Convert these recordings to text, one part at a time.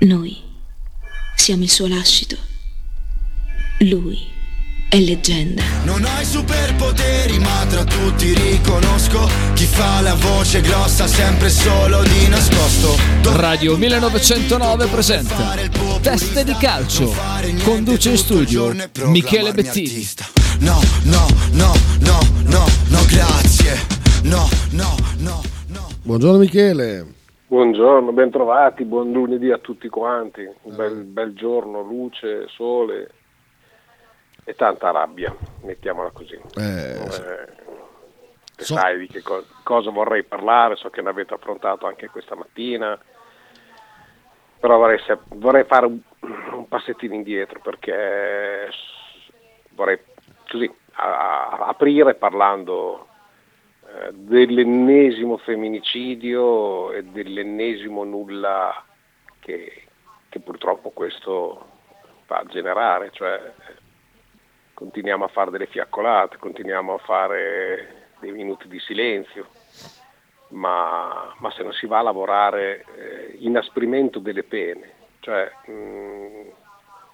Noi siamo il suo lascito. Lui è leggenda. Non hai superpoteri, ma tra tutti riconosco chi fa la voce grossa sempre solo di nascosto. Radio 1909 presenta Teste di calcio. Conduce in studio Michele Bettini. No, no, no, no, no, no, grazie. No, no, no, no. Buongiorno Michele. Buongiorno, bentrovati, buon lunedì a tutti quanti. Un bel, bel giorno, luce, sole e tanta rabbia, mettiamola così. Eh, Eh, So- Sai di che co- cosa vorrei parlare, so che ne avete affrontato anche questa mattina, però vorrei, se- vorrei fare un, un passettino indietro perché vorrei così a- a- aprire parlando dell'ennesimo femminicidio e dell'ennesimo nulla che, che purtroppo questo va a generare, cioè continuiamo a fare delle fiaccolate, continuiamo a fare dei minuti di silenzio, ma, ma se non si va a lavorare eh, inasprimento delle pene, cioè mh,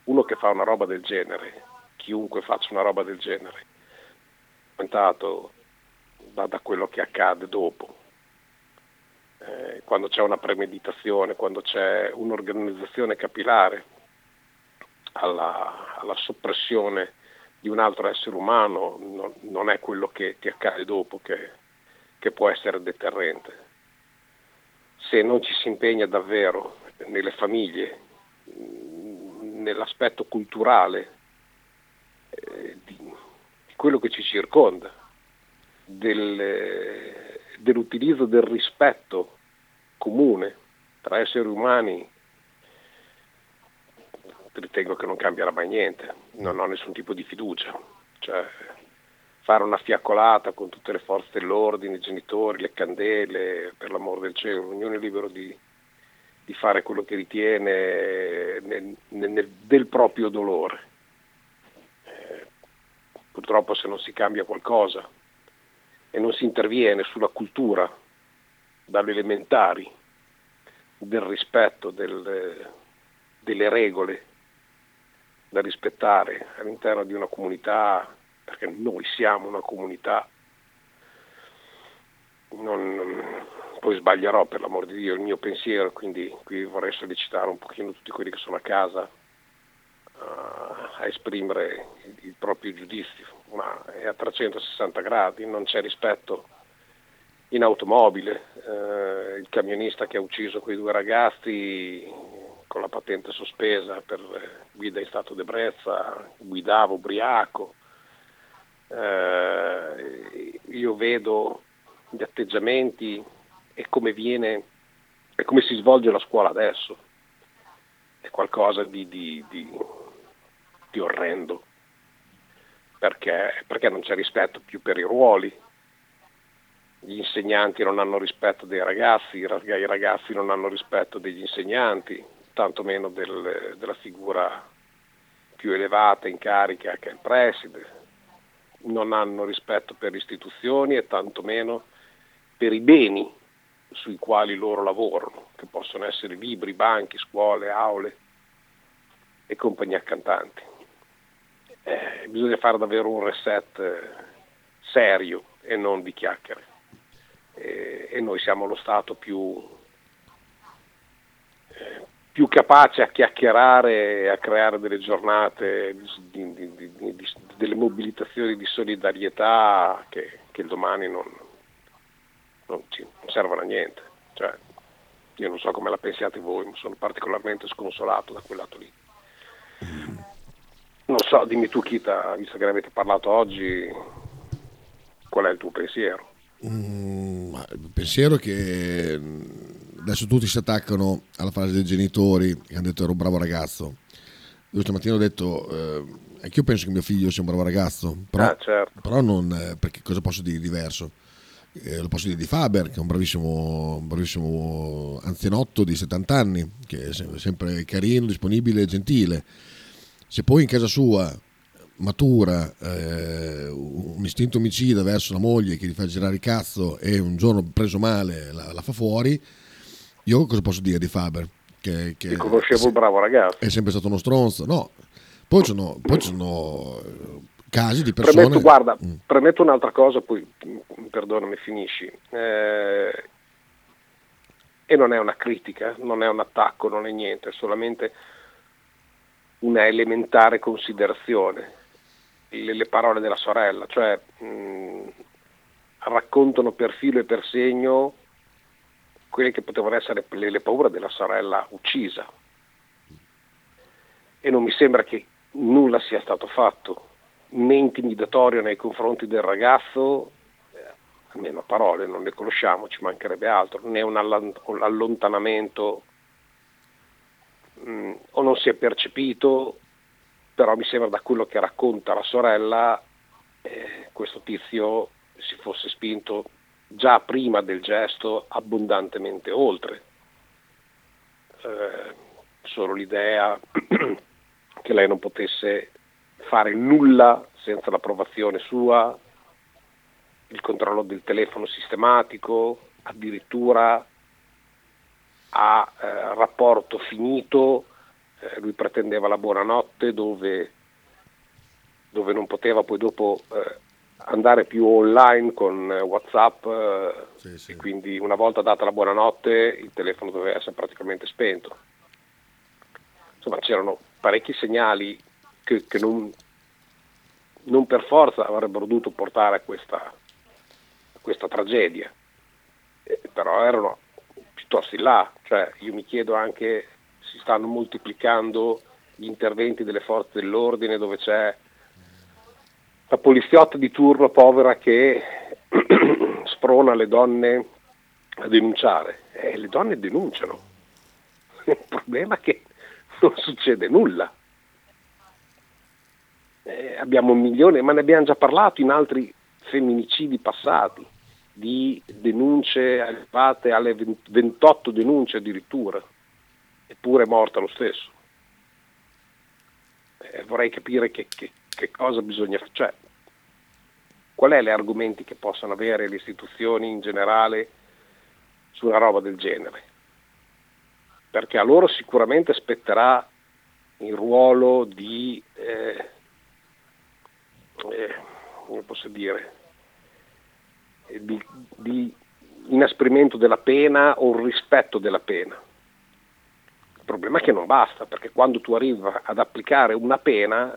uno che fa una roba del genere, chiunque faccia una roba del genere, da, da quello che accade dopo. Eh, quando c'è una premeditazione, quando c'è un'organizzazione capillare alla, alla soppressione di un altro essere umano, non, non è quello che ti accade dopo che, che può essere deterrente. Se non ci si impegna davvero nelle famiglie, nell'aspetto culturale eh, di, di quello che ci circonda, del- dell'utilizzo del rispetto comune tra esseri umani, ritengo che non cambierà mai niente, non ho nessun tipo di fiducia. Cioè, fare una fiaccolata con tutte le forze dell'ordine, i genitori, le candele, per l'amor del cielo, ognuno è libero di, di fare quello che ritiene nel, nel- del proprio dolore. Eh, purtroppo se non si cambia qualcosa e non si interviene sulla cultura dalle elementari del rispetto del- delle regole da rispettare all'interno di una comunità, perché noi siamo una comunità, non- poi sbaglierò per l'amor di Dio il mio pensiero, quindi qui vorrei sollecitare un pochino tutti quelli che sono a casa eh, a esprimere il proprio giudizio, ma è a 360 gradi, non c'è rispetto in automobile, eh, il camionista che ha ucciso quei due ragazzi con la patente sospesa per eh, guida in stato d'ebbrezza, guidava ubriaco. Eh, io vedo gli atteggiamenti e come viene e come si svolge la scuola adesso. È qualcosa di, di- di- di orrendo. Perché, perché non c'è rispetto più per i ruoli, gli insegnanti non hanno rispetto dei ragazzi, i rag- i ragazzi non hanno rispetto degli insegnanti, tantomeno del- della figura più elevata in carica che è il preside, non hanno rispetto per le istituzioni e tantomeno per i beni sui quali loro lavorano, che possono essere libri, banchi, scuole, aule e compagnia cantanti. Eh, bisogna fare davvero un reset eh, serio e non di chiacchiere e, e noi siamo lo Stato più, eh, più capace a chiacchierare e a creare delle giornate, di- di- di- delle mobilitazioni di solidarietà che, che domani non, non ci non servono a niente. Cioè, io non so come la pensiate voi, ma sono particolarmente sconsolato da quel lato lì. So, dimmi tu Kita, visto che ne avete parlato oggi, qual è il tuo pensiero? Mm, il pensiero è che mm, adesso tutti si attaccano alla frase dei genitori che hanno detto ero un bravo ragazzo. Io stamattina ho detto, eh, anch'io penso che mio figlio sia un bravo ragazzo, però, Ah, certo. però non, eh, perché cosa posso dire di diverso? Eh, lo posso dire di Faber, che è un bravissimo, un bravissimo anzianotto di 70 anni, che è se- sempre carino, disponibile, gentile. Se poi in casa sua matura eh, un istinto omicida verso la moglie che gli fa girare il cazzo e un giorno preso male la, la fa fuori, io cosa posso dire di Faber? che, che conoscevo il bravo ragazzo. è sempre stato uno stronzo. No, poi ci sono, poi ci sono eh, casi di persone... Premetto, guarda, Mm. premetto un'altra cosa, poi mm, perdonami, finisci. Eh, e non è una critica, non è un attacco, non è niente, è solamente una elementare considerazione. Le, le parole della sorella, cioè mh, raccontano per filo e per segno quelle che potevano essere le, le paure della sorella uccisa. E non mi sembra che nulla sia stato fatto, né intimidatorio nei confronti del ragazzo, eh, almeno parole, non le conosciamo, ci mancherebbe altro, né un allontanamento mh, o non si è percepito, però mi sembra da quello che racconta la sorella, eh, questo tizio si fosse spinto già prima del gesto abbondantemente oltre. Eh, solo l'idea che lei non potesse fare nulla senza l'approvazione sua, il controllo del telefono sistematico, addirittura a eh, rapporto finito, eh, lui pretendeva la buonanotte dove, dove non poteva poi dopo eh, andare più online con Whatsapp eh, Sì, sì. e quindi una volta data la buonanotte il telefono doveva essere praticamente spento. Insomma c'erano parecchi segnali che, che non, non per forza avrebbero dovuto portare a questa, a questa tragedia, Eh, però erano piuttosto là, cioè io mi chiedo anche si stanno moltiplicando gli interventi delle forze dell'ordine dove c'è la poliziotta di turno povera che sprona le donne a denunciare e le donne denunciano. Il problema è che non succede nulla. Eh, abbiamo un milione, ma ne abbiamo già parlato in altri femminicidi passati, di denunce arrivate alle 20 28 denunce addirittura, eppure è morta lo stesso. Eh, vorrei capire che, che- che cosa bisogna fare, cioè, qual è gli argomenti che possono avere le istituzioni in generale su una roba del genere. Perché a loro sicuramente spetterà il ruolo di, eh, eh, come posso dire, di, di inasprimento della pena o rispetto della pena. Il problema è che non basta, perché quando tu arrivi ad applicare una pena,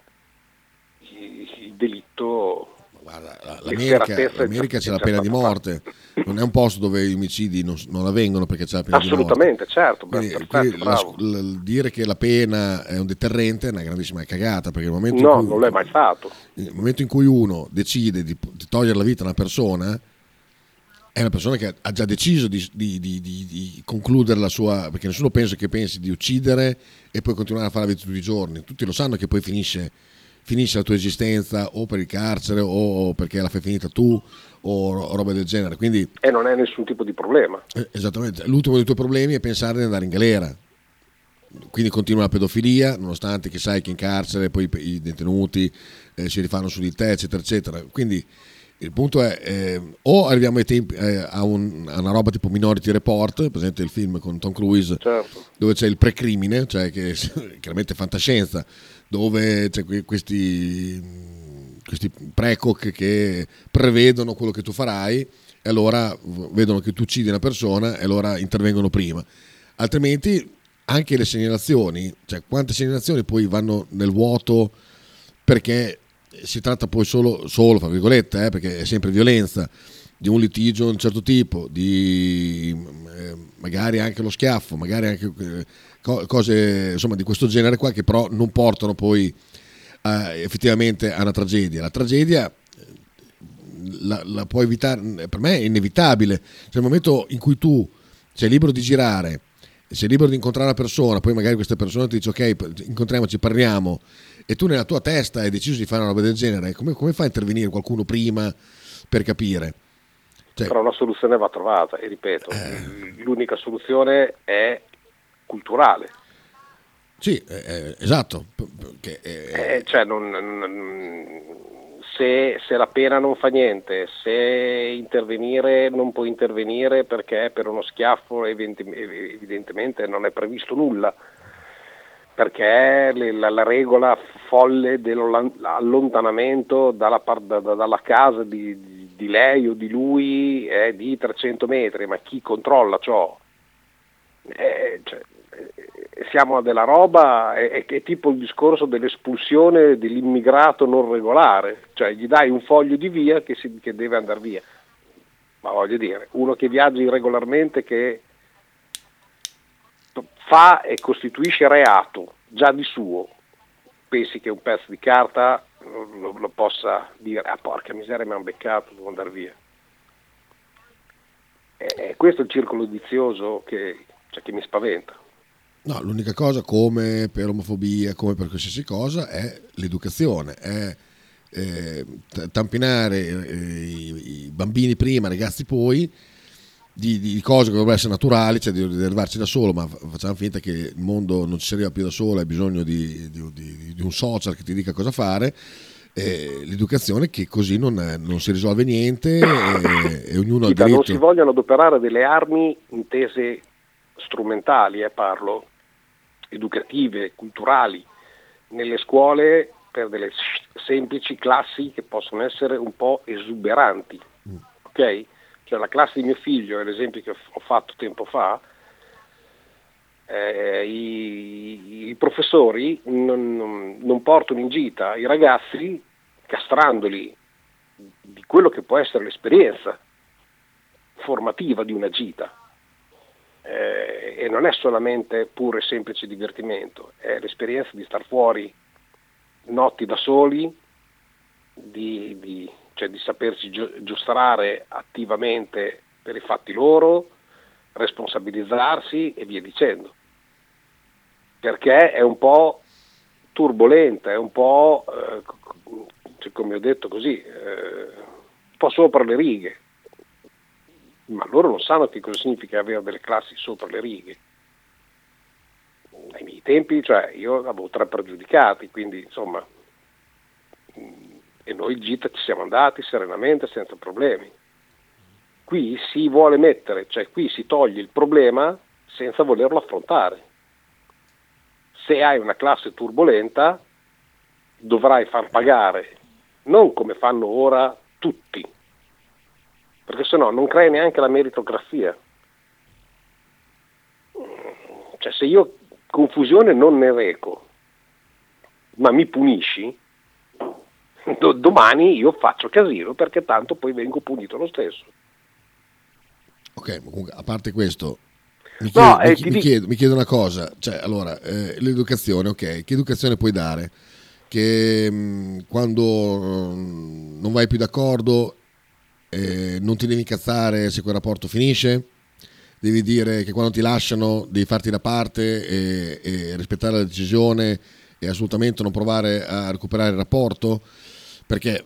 il, delitto Guarda, la- l'America, l'America c'è la pena di morte, non è un posto dove gli omicidi non, non avvengono perché c'è la pena di morte. Assolutamente, certo, Quindi, perfetto, la- bravo. l- dire che la pena è un deterrente è una grandissima cagata perché nel momento, No, in, cui, non l'è mai stato. nel momento in cui uno decide di, di togliere la vita a una persona è una persona che ha già deciso di, di- di- di- concludere la sua perché nessuno pensa che pensi di uccidere e poi continuare a fare la vita tutti i giorni tutti lo sanno che poi finisce, finisce la tua esistenza o per il carcere o perché la fai finita tu o ro- roba del genere quindi E non è nessun tipo di problema. eh, Esattamente, l'ultimo dei tuoi problemi è pensare di andare in galera. Quindi continua la pedofilia, nonostante che sai che in carcere poi i i detenuti eh, si rifanno su di te, eccetera, eccetera. Quindi il punto è eh, o arriviamo ai tempi, eh, a, un- a una roba tipo Minority Report, presente il film con Tom Cruise, Certo. dove c'è il precrimine, cioè che chiaramente fantascienza, dove c'è que- questi, questi precoc che prevedono quello che tu farai e allora vedono che tu uccidi una persona e allora intervengono prima. Altrimenti anche le segnalazioni, cioè quante segnalazioni poi vanno nel vuoto perché si tratta poi solo, solo fra virgolette, eh, perché è sempre violenza, di un litigio di un certo tipo, di eh, magari anche lo schiaffo, magari anche eh, co- cose insomma, di questo genere qua che però non portano poi effettivamente a una tragedia. La tragedia eh, la, la puoi evitare, per me è inevitabile. Cioè, nel momento in cui tu sei libero di girare, sei libero di incontrare una persona, poi magari questa persona ti dice ok, incontriamoci, parliamo, e tu nella tua testa hai deciso di fare una roba del genere, come, come fai a intervenire qualcuno prima per capire? Cioè, Però una soluzione va trovata e ripeto, l'unica soluzione è culturale. sì, eh, eh, esatto. p- p- che, eh, Eh, cioè non- non- se, se, la pena non fa niente, se intervenire non può intervenire perché per uno schiaffo evidentemente non è previsto nulla, perché la, la regola folle dell'allontanamento dalla, dalla casa di, di, lei o di lui è di 300 metri, ma chi controlla ciò? Eh, cioè, siamo a della roba, è, è, tipo il discorso dell'espulsione dell'immigrato non regolare, cioè gli dai un foglio di via che, si, che deve andare via. Ma voglio dire, uno che viaggia irregolarmente, che fa e costituisce reato già di suo, pensi che un pezzo di carta lo, lo possa dire, ah porca miseria mi hanno beccato, devo andare via. E, questo il circolo vizioso che, cioè, che mi spaventa. No, l'unica cosa come per omofobia, come per qualsiasi cosa, è l'educazione, è eh, tampinare eh, i, i, bambini prima, i ragazzi poi, di, di, cose che dovrebbero essere naturali, cioè di, di arrivarci da solo, ma facciamo finta che il mondo non ci si arriva più da solo, hai bisogno di, di un social che ti dica cosa fare. Eh, l'educazione che così non, non si risolve niente e, e ognuno sì, ha diritto. Non si vogliono adoperare delle armi intese strumentali, eh, parlo, educative, culturali, nelle scuole per delle semplici classi che possono essere un po' esuberanti. Mm. Ok? Cioè la classe di mio figlio, è l'esempio che ho fatto tempo fa, eh, i, i, professori non, non, non, portano in gita i ragazzi castrandoli di quello che può essere l'esperienza formativa di una gita. Eh, e non è solamente puro e semplice divertimento, è l'esperienza di star fuori notti da soli, di, di, cioè di sapersi giostrare attivamente per i fatti loro, responsabilizzarsi e via dicendo. Perché è un po' turbolenta, è un po', eh, come ho detto così, eh, un po' sopra le righe ma loro non sanno che cosa significa avere delle classi sopra le righe. Ai miei tempi, cioè, io avevo tre pregiudicati, quindi insomma, e noi in gita ci siamo andati serenamente, senza problemi. Qui si vuole mettere, cioè qui si toglie il problema senza volerlo affrontare. Se hai una classe turbolenta, dovrai far pagare, non come fanno ora tutti, perché se no non crei neanche la meritocrazia. Cioè se io confusione non ne reco, ma mi punisci, do- domani io faccio casino perché tanto poi vengo punito lo stesso. Ok, comunque, a parte questo, mi chiedo, no, eh, mi, mi, chiedo, mi chiedo, una cosa, cioè allora, eh, l'educazione, ok, che educazione puoi dare? Che mh, mm, quando mh, mm, non vai più d'accordo eh, non ti devi incazzare se quel rapporto finisce, devi dire che quando ti lasciano devi farti da parte e, e rispettare la decisione e assolutamente non provare a recuperare il rapporto, perché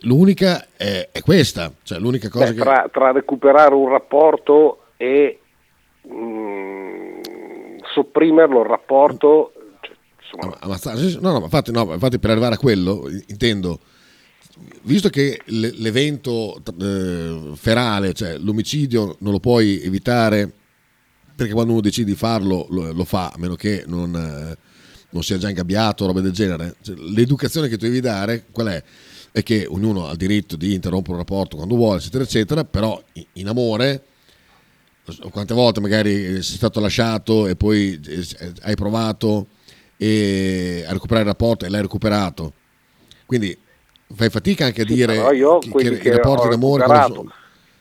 l'unica è, è questa, cioè l'unica cosa Beh, che... Tra, tra, recuperare un rapporto e mh, mm, sopprimerlo il rapporto... Cioè, no, no, infatti, no, infatti per arrivare a quello intendo visto che l'evento eh, ferale, cioè l'omicidio, non lo puoi evitare perché quando uno decide di farlo lo, lo fa, a meno che non, eh, non, sia già ingabbiato roba del genere. Cioè, l'educazione che tu devi dare, qual è? È che ognuno ha il diritto di interrompere un rapporto quando vuole, eccetera, eccetera, però in amore, quante volte magari sei stato lasciato e poi eh, hai provato a recuperare il rapporto e l'hai recuperato. Quindi fai fatica anche a sì, dire che, che, che i rapporti d'amore sono...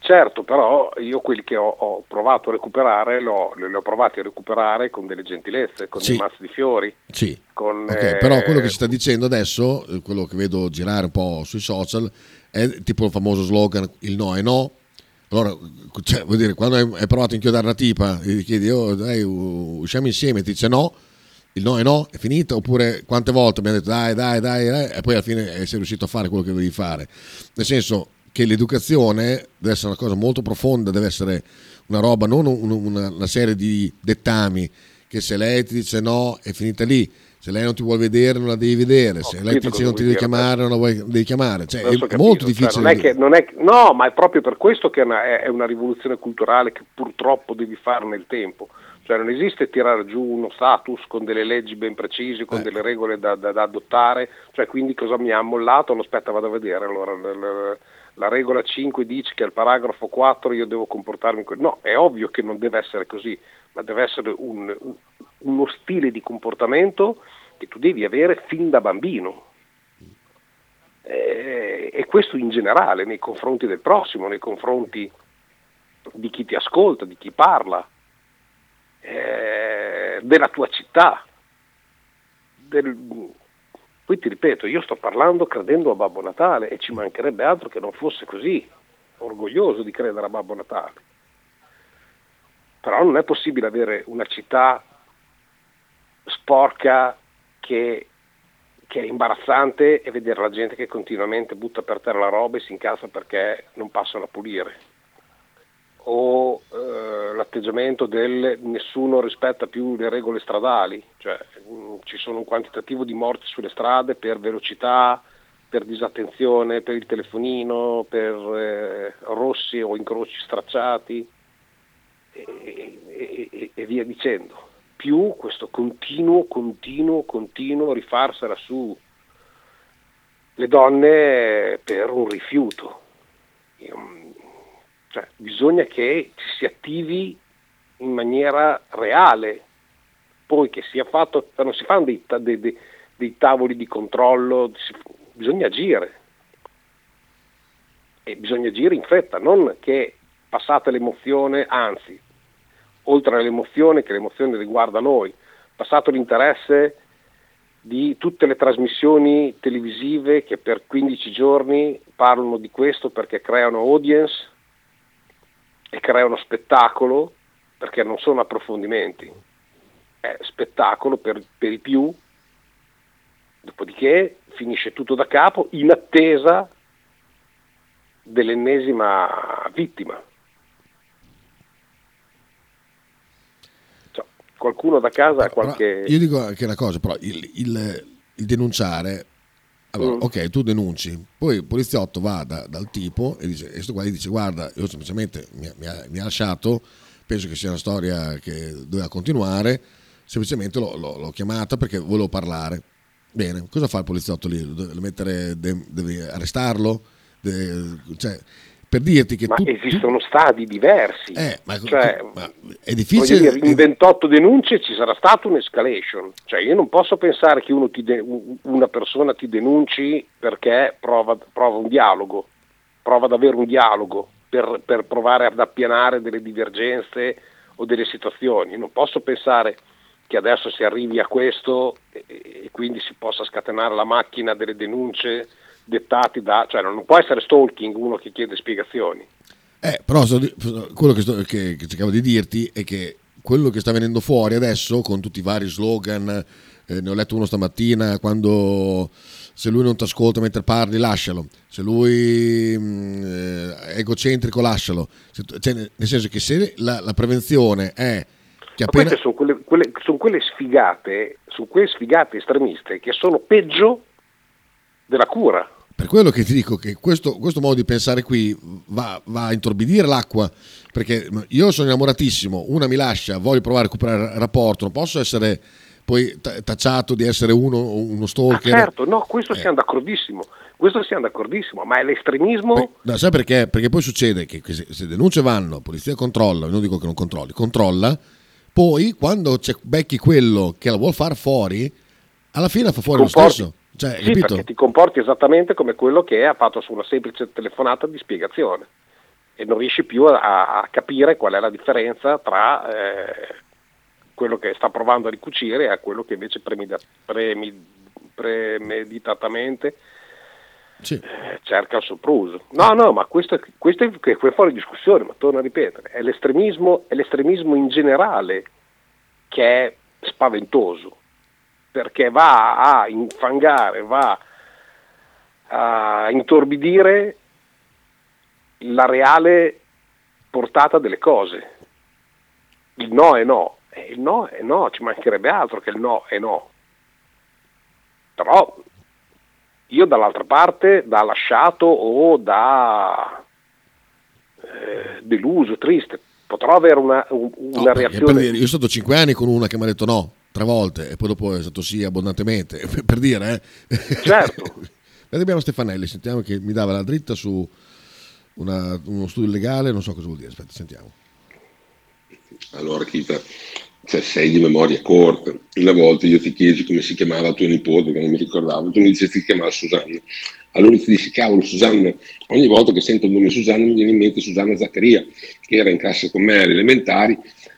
Certo, però io quelli che ho, ho provato a recuperare, l'ho, li ho provati a recuperare con delle gentilezze, con sì. dei mazzi di fiori. Sì, con, okay, eh... però quello che si sta dicendo adesso, eh, quello che vedo girare un po' sui social, è tipo il famoso slogan il no è no. Allora, cioè, vuol dire, quando hai, provato a inchiodare una tipa gli chiedi, oh, dai, usciamo insieme, ti dice no, il no è no, è finito, oppure quante volte mi hanno detto dai, dai, dai, dai, e poi alla fine sei riuscito a fare quello che dovevi fare. Nel senso che l'educazione deve essere una cosa molto profonda, deve essere una roba, non una, una serie di dettami che se lei ti dice no è finita lì, se lei non ti vuole vedere non la devi vedere, se lei ti dice non ti devi chiamare non la vuoi, devi chiamare, cioè, è capito, molto cioè, difficile. non è che, non è, no, ma è proprio per questo che è una, è una rivoluzione culturale che purtroppo devi fare nel tempo. Cioè non esiste tirare giù uno status con delle leggi ben precise, con Eh. delle regole da, da- da adottare, cioè quindi cosa mi ha mollato? No, aspetta vado a vedere, allora la, la- la regola 5 dice che al paragrafo 4 io devo comportarmi così, no, è ovvio che non deve essere così, ma deve essere un- un- uno stile di comportamento che tu devi avere fin da bambino. Eh, e questo in generale nei confronti del prossimo, nei confronti di chi ti ascolta, di chi parla, eh, della tua città. del- Poi ti ripeto, io sto parlando credendo a Babbo Natale e ci mancherebbe altro che non fosse così, orgoglioso di credere a Babbo Natale. Però non è possibile avere una città sporca che, che è imbarazzante e vedere la gente che continuamente butta per terra la roba e si incazza perché non passano a pulire o eh, l'atteggiamento del nessuno rispetta più le regole stradali, cioè mh, ci sono un quantitativo di morti sulle strade per velocità, per disattenzione, per il telefonino, per eh, rossi o incroci stracciati e, e- e- e via dicendo. Più questo continuo, continuo, continuo rifarsela su le donne per un rifiuto. Io, cioè, bisogna che ci si attivi in maniera reale, poi che sia fatto, non si fanno dei, dei- dei- dei tavoli di controllo, si- bisogna agire. E bisogna agire in fretta, non che passate l'emozione, anzi, oltre all'emozione, che l'emozione riguarda noi, passato l'interesse di tutte le trasmissioni televisive che per 15 giorni parlano di questo perché creano audience e creano spettacolo perché non sono approfondimenti, è spettacolo per, per i più, dopodiché finisce tutto da capo in attesa dell'ennesima vittima. Cioè, qualcuno da casa ha Però qualche... io dico anche una cosa, però il, il- il denunciare, allora, Mm. ok, tu denunci, poi il poliziotto va da- dal tipo e dice, e questo qua gli dice, guarda, io semplicemente mi, mi ha, mi ha lasciato, penso che sia una storia che doveva continuare, semplicemente l'ho, l'ho- l'ho chiamata perché volevo parlare. Bene, cosa fa il poliziotto lì? Deve mettere, de- devi arrestarlo? De- cioè, per dirti che Ma tu... tu- esistono stadi diversi. eh, ma, Cioè, ma è difficile... dire, in 28 denunce ci sarà stata un'escalation, cioè io non posso pensare che uno ti de- una persona ti denunci perché prova, prova un dialogo, prova ad avere un dialogo per, per provare ad appianare delle divergenze o delle situazioni. Non posso pensare che adesso si arrivi a questo e, e quindi si possa scatenare la macchina delle denunce dettati da... cioè non può essere stalking uno che chiede spiegazioni. Eh, però quello che, sto- che- che cercavo di dirti è che quello che sta venendo fuori adesso con tutti i vari slogan, eh, ne ho letto uno stamattina, quando se lui non ti ascolta mentre parli lascialo, se lui mm, eh, è egocentrico lascialo, Se cioè, nel senso che se la, la prevenzione è che Ma appena... queste sono quelle, quelle- sono quelle sfigate, sono quelle sfigate estremiste che sono peggio della cura. Per quello che ti dico che questo, questo modo di pensare qui va, va a intorbidire l'acqua, perché io sono innamoratissimo, una mi lascia, voglio provare a recuperare il rapporto, non posso essere poi ta- tacciato di essere uno, uno Ah, stalker. certo, no, questo Eh. siamo d'accordissimo, questo siamo d'accordissimo, ma è l'estremismo... Poi- no, sai perché? Perché poi succede che se, denunce vanno, polizia controlla, non dico che non controlli, controlla, poi quando c'è, becchi quello che la vuol far fuori, alla fine fa fuori comporti- lo stesso. Cioè, sì, perché ti comporti esattamente come quello che ha fatto su una semplice telefonata di spiegazione e non riesci più a, a capire qual è la differenza tra eh, quello che sta provando a ricucire e quello che invece premida- premi- premeditatamente Sì. eh, cerca il sopruso. No, no, ma questo, è- questo è, è fuori discussione, ma torno a ripetere, è l'estremismo, è l'estremismo in generale che è spaventoso, perché va a infangare, va a intorbidire la reale portata delle cose. Il no è no, il no è no, ci mancherebbe altro che il no è no. Però io dall'altra parte, da lasciato o da eh, deluso, triste, potrò avere una, un- una No, reazione. dire, io sono stato 5 anni con una che mi ha detto no, tre volte, e poi dopo è stato sì abbondantemente, per dire, eh. Certo. Abbiamo Stefanelli, sentiamo che mi dava la dritta su una- uno studio legale, non so cosa vuol dire, aspetta, sentiamo. Allora, Kita, cioè, sei di memoria corta. Una volta io ti chiesi come si chiamava tua nipote, che non mi ricordavo, tu mi dici che si chiamava Susanna. Allora ti dissi, cavolo, Susanna, ogni volta che sento il nome Susanna mi viene in mente Susanna Zaccaria, che era in classe con me alle elementari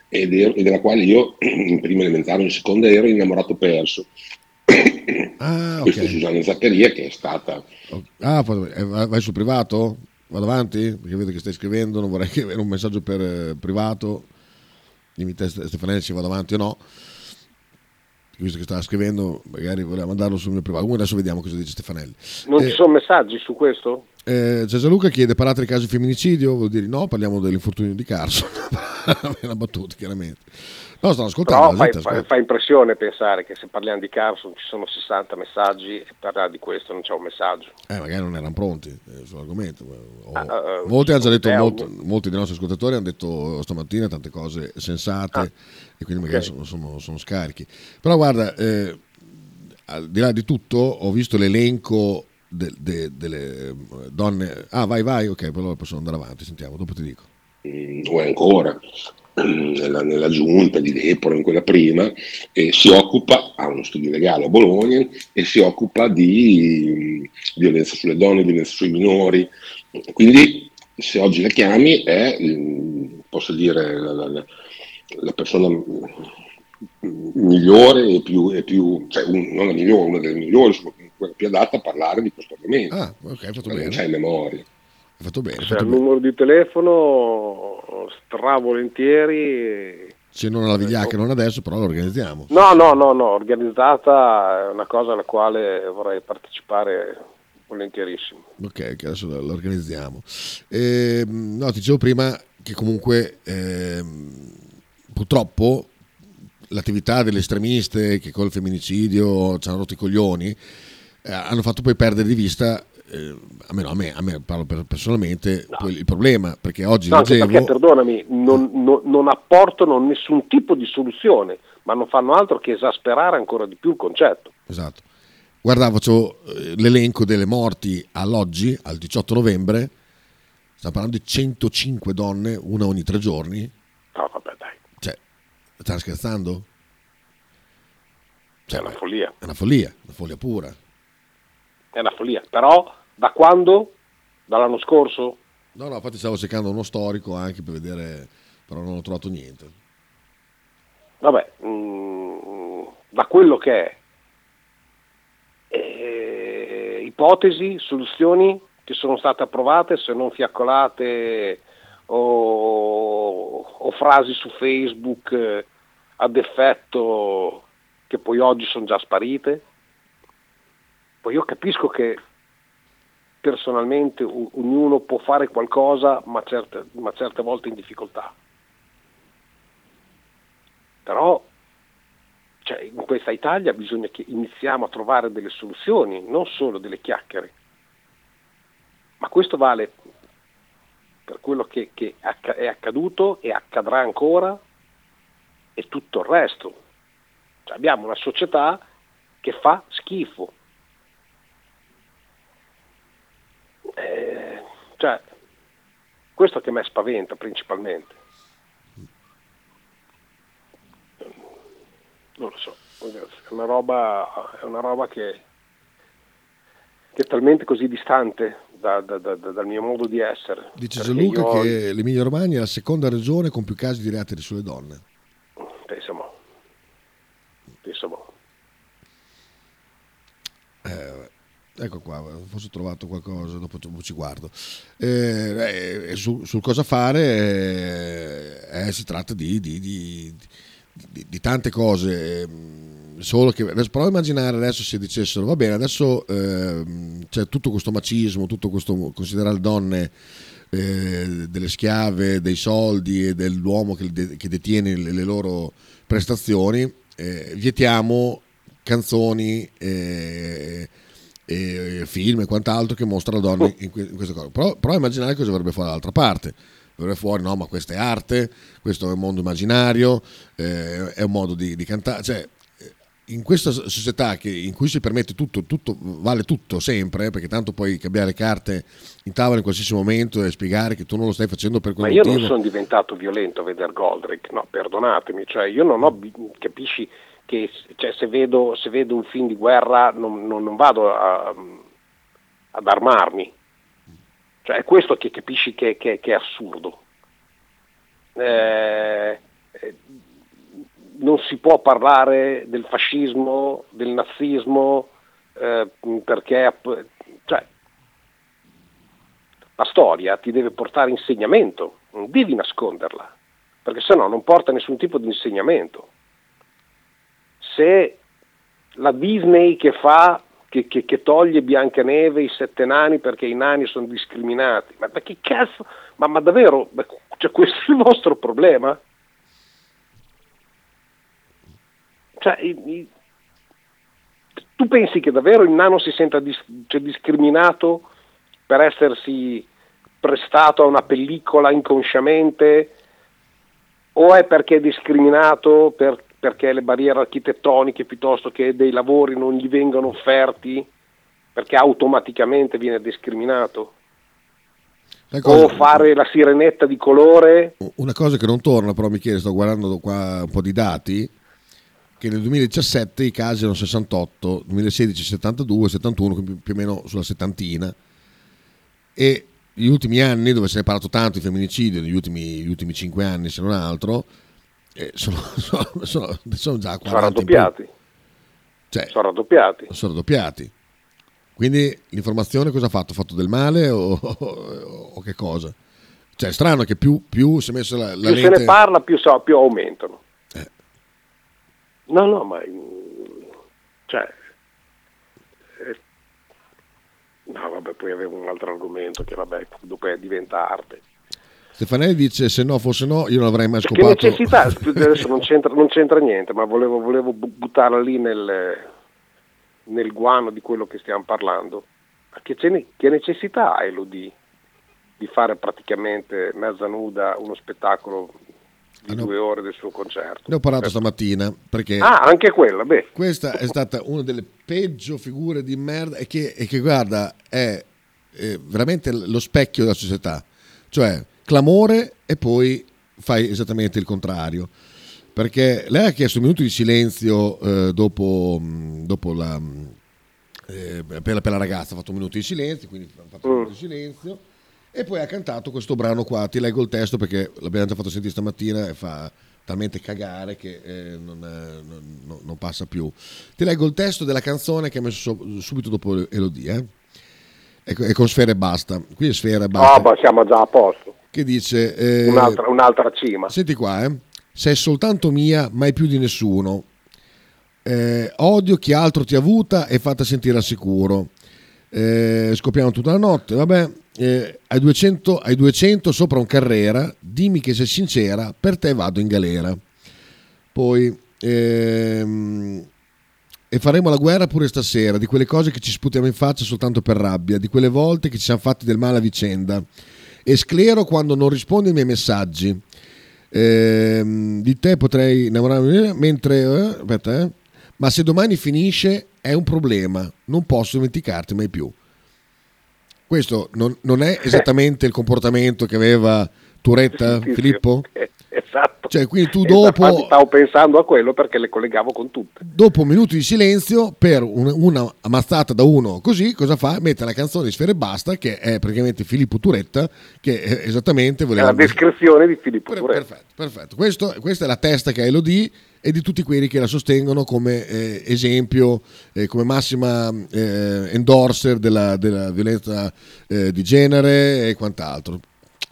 e della quale io in prima elementare o in seconda ero innamorato perso. Ah, Questa è. Susanna Zaccaria che è stata Ah, eh, vai sul privato? Vado avanti? Perché vedo che stai scrivendo, non vorrei che era un messaggio per eh, privato. Dimmi te Ste- Stefanelli se vado avanti o no. Visto che stava scrivendo, magari voleva mandarlo sul mio privato. Comunque adesso vediamo cosa dice Stefanelli. Non Eh, ci sono messaggi su questo? Eh, Gianluca chiede parlate del caso di femminicidio, vuol dire no, parliamo dell'infortunio di Carson. Una battuta, chiaramente. No, stanno ascoltando. Però gente fa- ascolta. fa impressione pensare che se parliamo di Carson ci sono 60 messaggi e parlare di questo non c'è un messaggio. Eh, magari non erano pronti eh, sull'argomento. O- Ah, ah, molti, hanno già detto, eh, un- molti dei nostri ascoltatori hanno detto stamattina tante cose sensate Ah, e quindi magari ok. sono, sono- sono scarichi. Però guarda, eh, al di là di tutto, ho visto l'elenco de- de- delle donne. Ah, vai, vai, ok, allora posso andare avanti. Sentiamo, dopo ti dico. Mm, o è ancora nella, nella giunta di Deporo, in quella prima, e si occupa, ha uno studio legale a Bologna e si occupa di violenza sulle donne, violenza sui minori. Quindi se oggi la chiami è, mm, posso dire, la, la- la- persona mm, migliore e più, e più cioè un- non la migliore, una delle migliori, quella più adatta a parlare di questo argomento. Ah, ok, fatto Perché non bene. c'hai memoria. Hai fatto bene. fatto ha il bene. numero di telefono, stravolentieri. Se non alla vigliacca, non adesso, però lo organizziamo. No, no, no, no, organizzata è una cosa alla quale vorrei partecipare volentierissimo. Ok, che adesso lo organizziamo. Ehm, no, ti dicevo prima che comunque ehm, purtroppo l'attività delle estremiste che col femminicidio ci hanno rotto i coglioni eh, hanno fatto poi perdere di vista, eh, almeno a me, a me parlo per- personalmente, poi il problema, perché oggi No, leggevo... perché, perdonami, non, non- non apportano nessun tipo di soluzione, ma non fanno altro che esasperare ancora di più il concetto. Esatto. Guardavo eh, l'elenco delle morti all'oggi, al 18 novembre, stiamo parlando di 105 donne, una ogni tre giorni. No, vabbè, dai, Cioè, stanno scherzando? è una follia, È una follia, una follia pura. è una follia. Però, da quando? Dall'anno scorso? No, no, infatti stavo cercando uno storico anche per vedere, però non ho trovato niente. Vabbè, mm, da quello che è, eh, ipotesi, soluzioni che sono state approvate, se non fiaccolate o, o frasi su Facebook eh, ad effetto che poi oggi sono già sparite. Poi io capisco che personalmente ognuno può fare qualcosa, ma certe, ma certe volte in difficoltà. Però cioè, in questa Italia bisogna che iniziamo a trovare delle soluzioni, non solo delle chiacchiere. Ma questo vale per quello che, che è accaduto e accadrà ancora e tutto il resto. Cioè, abbiamo una società che fa schifo. Eh, cioè, questo che a me spaventa principalmente. non lo so, è una roba, è una roba che, che è talmente così distante da- da- da- da- dal mio modo di essere. Dice Gianluca io- che l'Emilia Romagna è la seconda regione con più casi di reati sulle donne. Pensa mo. Pensa mo. Eh, ecco qua, forse ho trovato qualcosa, dopo ci guardo. Eh, eh, su- sul cosa fare eh, eh, si tratta di, di- di- di- tante cose, ehm, solo che adesso provo a immaginare adesso se dicessero va bene, adesso ehm, c'è tutto questo macismo, tutto questo considerare le donne eh, delle schiave, dei soldi e dell'uomo che, de- che detiene le, le, loro prestazioni, eh, vietiamo canzoni e, film e quant'altro che mostrano donne in, que- in questo caso. Però, però immaginare cosa verrebbe fuori dall'altra parte verrebbe fuori, no, ma questa è arte, questo è un mondo immaginario, eh, è un modo di, di cantare, cioè in questa società che, in cui si permette tutto, tutto, vale tutto sempre, perché tanto puoi cambiare carte in tavola in qualsiasi momento e spiegare che tu non lo stai facendo per quel Ma io non sono diventato violento a vedere Goldrick, no, perdonatemi, cioè io non ho, capisci che cioè, se, vedo, se, vedo, un film di guerra non, non, non vado a, ad armarmi, cioè è questo che capisci che, che, che è assurdo. Eh, eh non si può parlare del fascismo, del nazismo, eh, perché cioè, la storia ti deve portare insegnamento, non devi nasconderla, perché se no non porta nessun tipo di insegnamento. Se la Disney che fa, che, che, che toglie Biancaneve, i sette nani perché i nani sono discriminati, ma, ma che cazzo, ma, ma davvero, cioè, questo è il vostro problema? Cioè, i, i, tu pensi che davvero il nano si senta dis, cioè, discriminato per essersi prestato a una pellicola inconsciamente o è perché è discriminato per, perché le barriere architettoniche piuttosto che dei lavori non gli vengono offerti perché automaticamente viene discriminato? Cosa, o fare la sirenetta di colore? Una cosa che non torna però Michele, sto guardando qua un po' di dati, che nel 2017 i casi erano 68, 2016 72, 71, più o meno sulla settantina. E gli ultimi anni, dove se ne è parlato tanto di femminicidio, negli ultimi, gli ultimi 5 anni se non altro, eh, sono, sono, sono, sono, già 40 sono raddoppiati. Cioè, sono raddoppiati. Sono raddoppiati. Quindi l'informazione cosa ha fatto? Ha fatto del male o, o, o che cosa? Cioè è strano che più, più si è messo la, la più lente... se ne parla più, so, più aumentano. No, no, ma cioè, eh, no, vabbè, poi avevo un altro argomento che vabbè, dopo diventa arte. Stefanelli dice se no fosse no io non avrei mai scopato. Che necessità, adesso non c'entra, non c'entra, niente, ma volevo, volevo buttarla lì nel, nel, guano di quello che stiamo parlando. Ma che, che necessità ha Elodie di fare praticamente mezza nuda uno spettacolo di due ore del suo concerto. Ne ho parlato eh. stamattina perché... Ah, anche quella, beh. Questa è stata una delle peggio figure di merda e che, e che guarda, è, è veramente lo specchio della società. Cioè, clamore e poi fai esattamente il contrario. Perché lei ha chiesto un minuto di silenzio eh, dopo, dopo la, eh, per, la, per, la, ragazza, ha fatto un minuto di silenzio, quindi ha fatto un minuto di mm. silenzio e poi ha cantato questo brano qua, ti leggo il testo perché l'abbiamo già fatto sentire stamattina e fa talmente cagare che eh, non, non, non, passa più. Ti leggo il testo della canzone che ha messo subito dopo Elodie. Eh? E, e, con Sfera e basta. Qui è Sfera e basta. Ah, ma siamo già a posto. Che dice... Eh, un'altra, un'altra, cima. Senti qua, eh. Sei soltanto mia, mai più di nessuno. Eh, odio chi altro ti ha avuta e fatta sentire al sicuro. Eh, scopriamo tutta la notte, vabbè eh, ai, 200, ai 200 sopra un Carrera, dimmi che sei sincera, per te vado in galera. Poi, ehm, e faremo la guerra pure stasera, di quelle cose che ci sputiamo in faccia soltanto per rabbia, di quelle volte che ci siamo fatti del male a vicenda. E sclero quando non rispondi ai miei messaggi. Eh, di te potrei innamorarmi mentre... Eh, aspetta, eh. Ma se domani finisce è un problema, non posso dimenticarti mai più. Questo non, non è esattamente il comportamento che aveva Turetta, sì, Filippo? Sì, esatto. Cioè, quindi tu dopo... Stavo pensando a quello perché le collegavo con tutte. Dopo un minuto di silenzio, per un, una ammazzata da uno così, cosa fa? Mette la canzone di Sfere Basta, che è praticamente Filippo Turetta, che esattamente voleva... È la descrizione di Filippo Turetta. Perfetto, perfetto. Questo, questa è la testa che ha Elodie e di tutti quelli che la sostengono come eh, esempio, eh, come massima eh, endorser della, della violenza eh, di genere e quant'altro.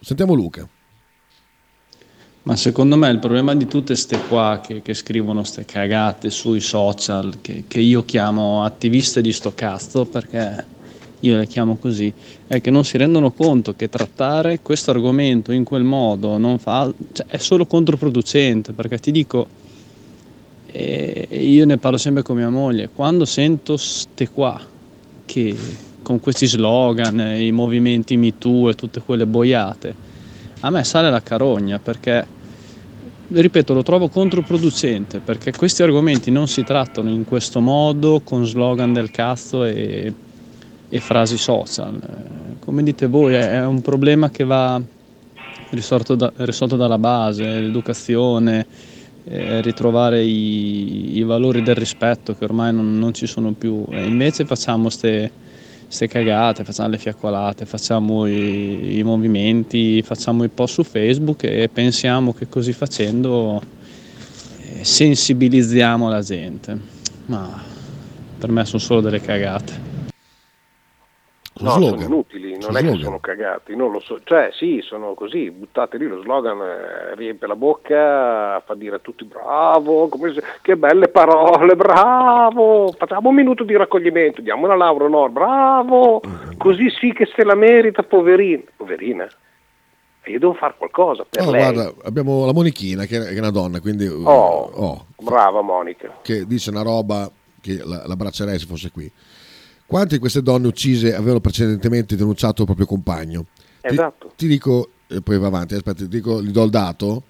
Sentiamo Luca. Ma secondo me il problema di tutte ste qua che, che scrivono ste cagate sui social, che, che, io chiamo attiviste di sto cazzo, perché io le chiamo così, è che non si rendono conto che trattare questo argomento in quel modo fa, cioè, è solo controproducente, perché ti dico, e io ne parlo sempre con mia moglie, quando sento ste qua che con questi slogan, i movimenti MeToo e tutte quelle boiate, a me sale la carogna perché, ripeto, lo trovo controproducente perché questi argomenti non si trattano in questo modo con slogan del cazzo e, e frasi social. Come dite voi, è un problema che va risolto, da, risolto dalla base, l'educazione, eh, ritrovare i, i, valori del rispetto che ormai non, non ci sono più. E invece facciamo queste queste cagate, facciamo le fiaccolate, facciamo i, i, movimenti, facciamo i post su Facebook e pensiamo che così facendo eh, sensibilizziamo la gente. Ma per me sono solo delle cagate. No, sono inutili, non è che sono cagati, non lo so, cioè sì, sono così, buttate lì, lo slogan eh, riempie la bocca, fa dire a tutti bravo, se, che belle parole, bravo, facciamo un minuto di raccoglimento, diamo una laurea, no, bravo, così sì che se la merita, poverina, poverina. E io devo fare qualcosa per oh, lei. Guarda, abbiamo la Monichina che è una donna, quindi... Oh, oh, brava Monica. Che dice una roba che la, l'abbraccerei se fosse qui. Quante di queste donne uccise avevano precedentemente denunciato il proprio compagno? Esatto. Ti, ti dico, e poi va avanti, aspetta, ti dico, gli do il dato,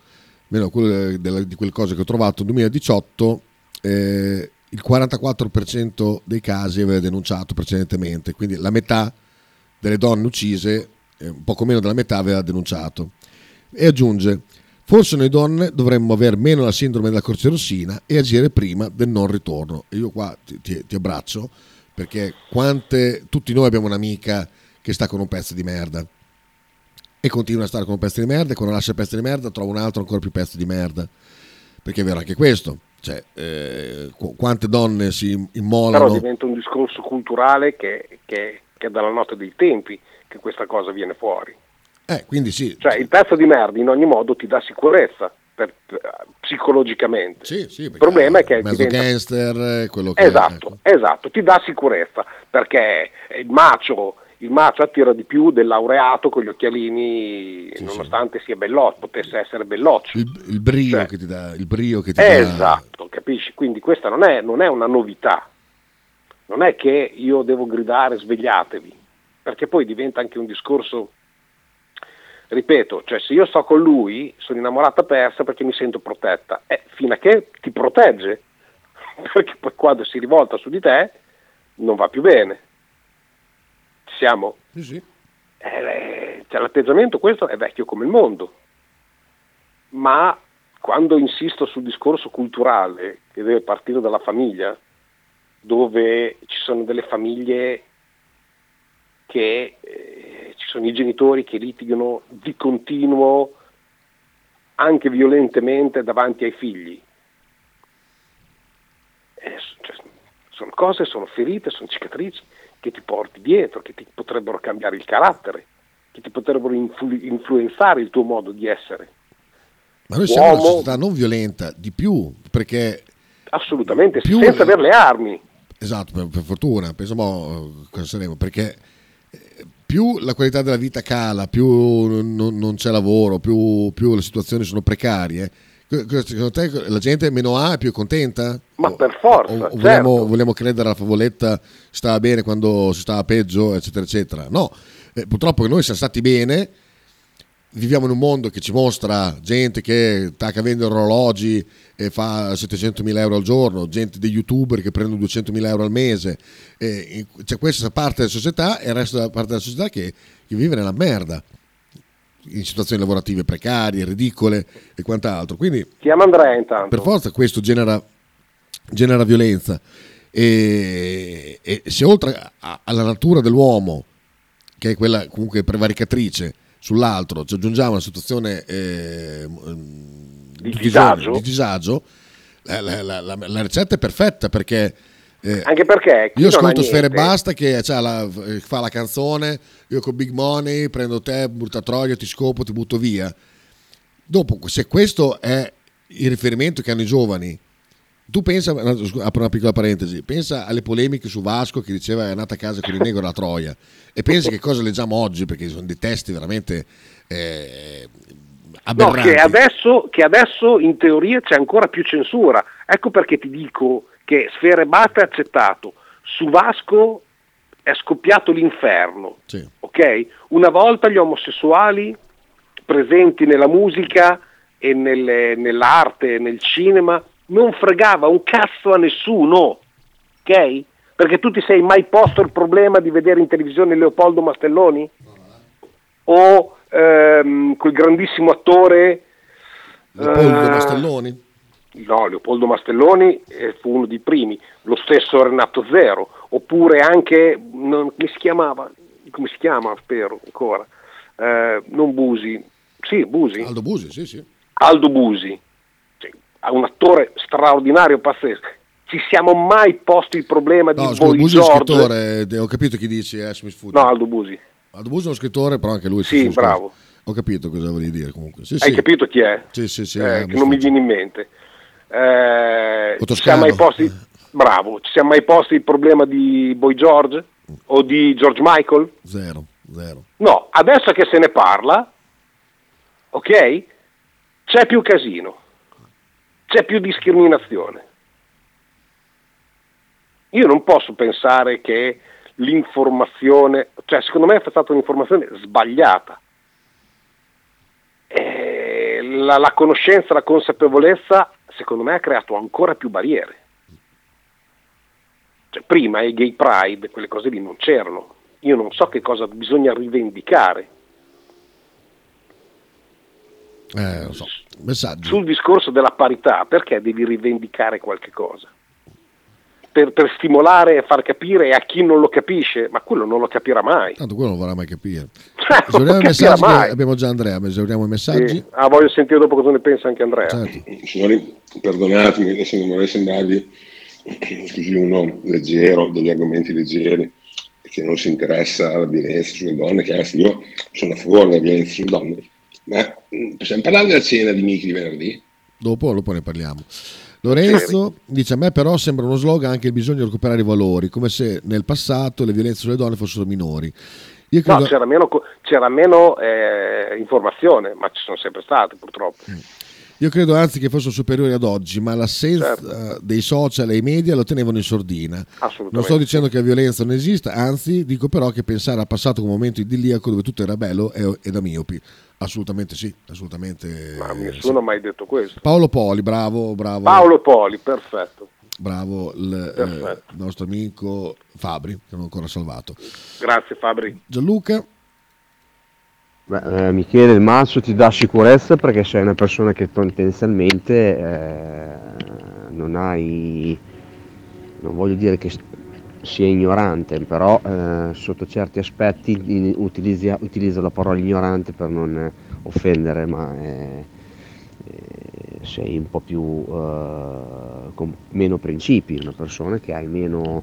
meno quello della, di quelle cose che ho trovato, nel 2018 eh, il 44% dei casi aveva denunciato precedentemente, quindi la metà delle donne uccise, eh, un poco meno della metà aveva denunciato. E aggiunge, forse noi donne dovremmo avere meno la sindrome della croce rossina e agire prima del non ritorno. E io qua ti, ti, ti abbraccio perché quante, tutti noi abbiamo un'amica che sta con un pezzo di merda. E continua a stare con un pezzo di merda e quando lascia il pezzo di merda trova un altro ancora più pezzo di merda. Perché è vero anche questo. Cioè, eh, quante donne si immolano. Però diventa un discorso culturale che, che, che è dalla notte dei tempi che questa cosa viene fuori. Eh, quindi sì. Cioè il pezzo di merda in ogni modo ti dà sicurezza per, psicologicamente. Sì, sì, il problema è che mezzo diventa... gangster, quello che esatto, è. esatto, ti dà sicurezza perché il macio, il macio attira di più del laureato con gli occhialini, sì, nonostante sì. sia belloccio, potesse essere belloccio. Il, il brio cioè, che ti dà, il brio che ti esatto, dà... capisci? Quindi questa non è, non è una novità. Non è che io devo gridare svegliatevi, perché poi diventa anche un discorso ripeto, cioè se io sto con lui sono innamorata persa perché mi sento protetta, eh, fino a che ti protegge, perché poi quando si rivolta su di te non va più bene. Ci siamo? Sì, sì. Eh, cioè, l'atteggiamento questo è vecchio come il mondo, ma quando insisto sul discorso culturale che deve partire dalla famiglia, dove ci sono delle famiglie che eh, ci sono i genitori che litigano di continuo, anche violentemente, davanti ai figli. Eh, cioè, sono cose, sono ferite, sono cicatrici che ti porti dietro, che ti potrebbero cambiare il carattere, che ti potrebbero influ- influenzare il tuo modo di essere. Ma noi siamo Uomo, una società non violenta, di più, perché... Assolutamente, più, senza avere le armi. Esatto, per, per fortuna, penso cosa saremo, perché più la qualità della vita cala, più non, non c'è lavoro, più, più, le situazioni sono precarie. Secondo te la gente meno ha e più è contenta? Ma per forza. O, o vogliamo, certo. vogliamo, credere alla favoletta stava bene quando si stava peggio, eccetera, eccetera. No, eh, purtroppo noi siamo stati bene viviamo in un mondo che ci mostra gente che tacca vende orologi e fa 700.000 euro al giorno, gente dei youtuber che prendono 200.000 euro al mese. C'è questa parte della società e il resto della parte della società che, che vive nella merda in situazioni lavorative precarie, ridicole e quant'altro. Quindi, Chiama Andrea intanto. Per forza questo genera, genera violenza. E, e se oltre a, alla natura dell'uomo, che è quella comunque prevaricatrice, sull'altro ci aggiungiamo una situazione eh, di, disagio. di disagio, la, la, la, la, ricetta è perfetta perché... Eh, Anche perché io ascolto Sfere Basta che cioè, fa la canzone, io con Big Money prendo te, brutta troia, ti scopo, ti butto via. Dopo, se questo è il riferimento che hanno i giovani Tu pensa, no, apro una piccola parentesi, pensa alle polemiche su Vasco che diceva è andata a casa con il negro alla Troia e pensi che cosa leggiamo oggi perché sono dei testi veramente eh, No, aberranti. che adesso, che adesso in teoria c'è ancora più censura. Ecco perché ti dico che Sfere Bata è accettato. Su Vasco è scoppiato l'inferno. Sì. ok? Una volta gli omosessuali presenti nella musica e nelle- nell'arte, nel cinema, non fregava un cazzo a nessuno, ok? Perché tu ti sei mai posto il problema di vedere in televisione Leopoldo Mastelloni? O ehm, quel grandissimo attore... Leopoldo eh, Mastelloni? No, Leopoldo Mastelloni eh, fu uno dei primi, lo stesso Renato Zero, oppure anche, non- come si chiamava? Come si chiama, spero ancora? Eh, non Busi, sì, Busi, Aldo Busi, sì, sì. Aldo Busi, ha un attore straordinario, pazzesco. Ci siamo mai posti il problema di No, scusa, Boy Busi George? scrittore, eh, ho capito chi dici, eh. No, Aldo Busi. Aldo Busi è uno scrittore, però anche lui Sì, bravo. Ho capito cosa volevi dire comunque. Sì, Hai sì. capito chi è? Sì, sì, sì. Eh, eh, che non mi viene in mente. Eh, ci siamo mai posti, bravo, ci siamo mai posti il problema di Boy George o di George Michael? Zero, zero. No, adesso che se ne parla, ok? C'è più casino, c'è più discriminazione. Io non posso pensare che l'informazione, cioè secondo me è stata un'informazione sbagliata. La, la conoscenza, la consapevolezza, secondo me ha creato ancora più barriere. Cioè, prima i gay pride, quelle cose lì non c'erano. Io non so che cosa bisogna rivendicare. Eh, lo so. Messaggio. Sul discorso della parità, perché devi rivendicare qualche cosa? Per, per stimolare e far capire a chi non lo capisce, ma quello non lo capirà mai. Tanto quello non vorrà mai capire. non Esauriamo i messaggi, mai. abbiamo già Andrea, ma esauriamo i messaggi. Sì. Ah, voglio sentire dopo cosa ne pensa anche Andrea. Certo. Signori, perdonatemi, adesso non vorrei sembrarvi scusi, uno leggero, degli argomenti leggeri, che non si interessa alla violenza sulle donne, che anzi io sono a favore della violenza sulle donne. Ma possiamo parlare della cena di Michi di venerdì? Dopo, dopo ne parliamo. Lorenzo dice a me però sembra uno slogan anche il bisogno di recuperare i valori, come se nel passato le violenze sulle donne fossero minori. Io credo, No, c'era meno, c'era meno eh, informazione, ma ci sono sempre state purtroppo. io credo anzi che fossero superiori ad oggi, ma l'assenza Certo. dei social e i media lo tenevano in sordina. Non sto dicendo che la violenza non esista, anzi dico però che pensare al passato come un momento idilliaco dove tutto era bello è, è da miopi. Assolutamente sì, assolutamente. Ma nessuno sì. ha mai detto questo. Paolo Poli, bravo, bravo. Paolo Poli, perfetto. Bravo il, eh, Perfetto. il nostro amico Fabri, che non ho ancora salvato. Grazie Fabri. Gianluca, Beh, eh, Michele, il masso ti dà sicurezza perché sei una persona che potenzialmente eh, non hai, non voglio dire che sia ignorante, però eh, sotto certi aspetti utilizza, utilizzo la parola ignorante per non eh, offendere, ma eh, eh, sei un po' più eh, con meno principi, una persona che hai meno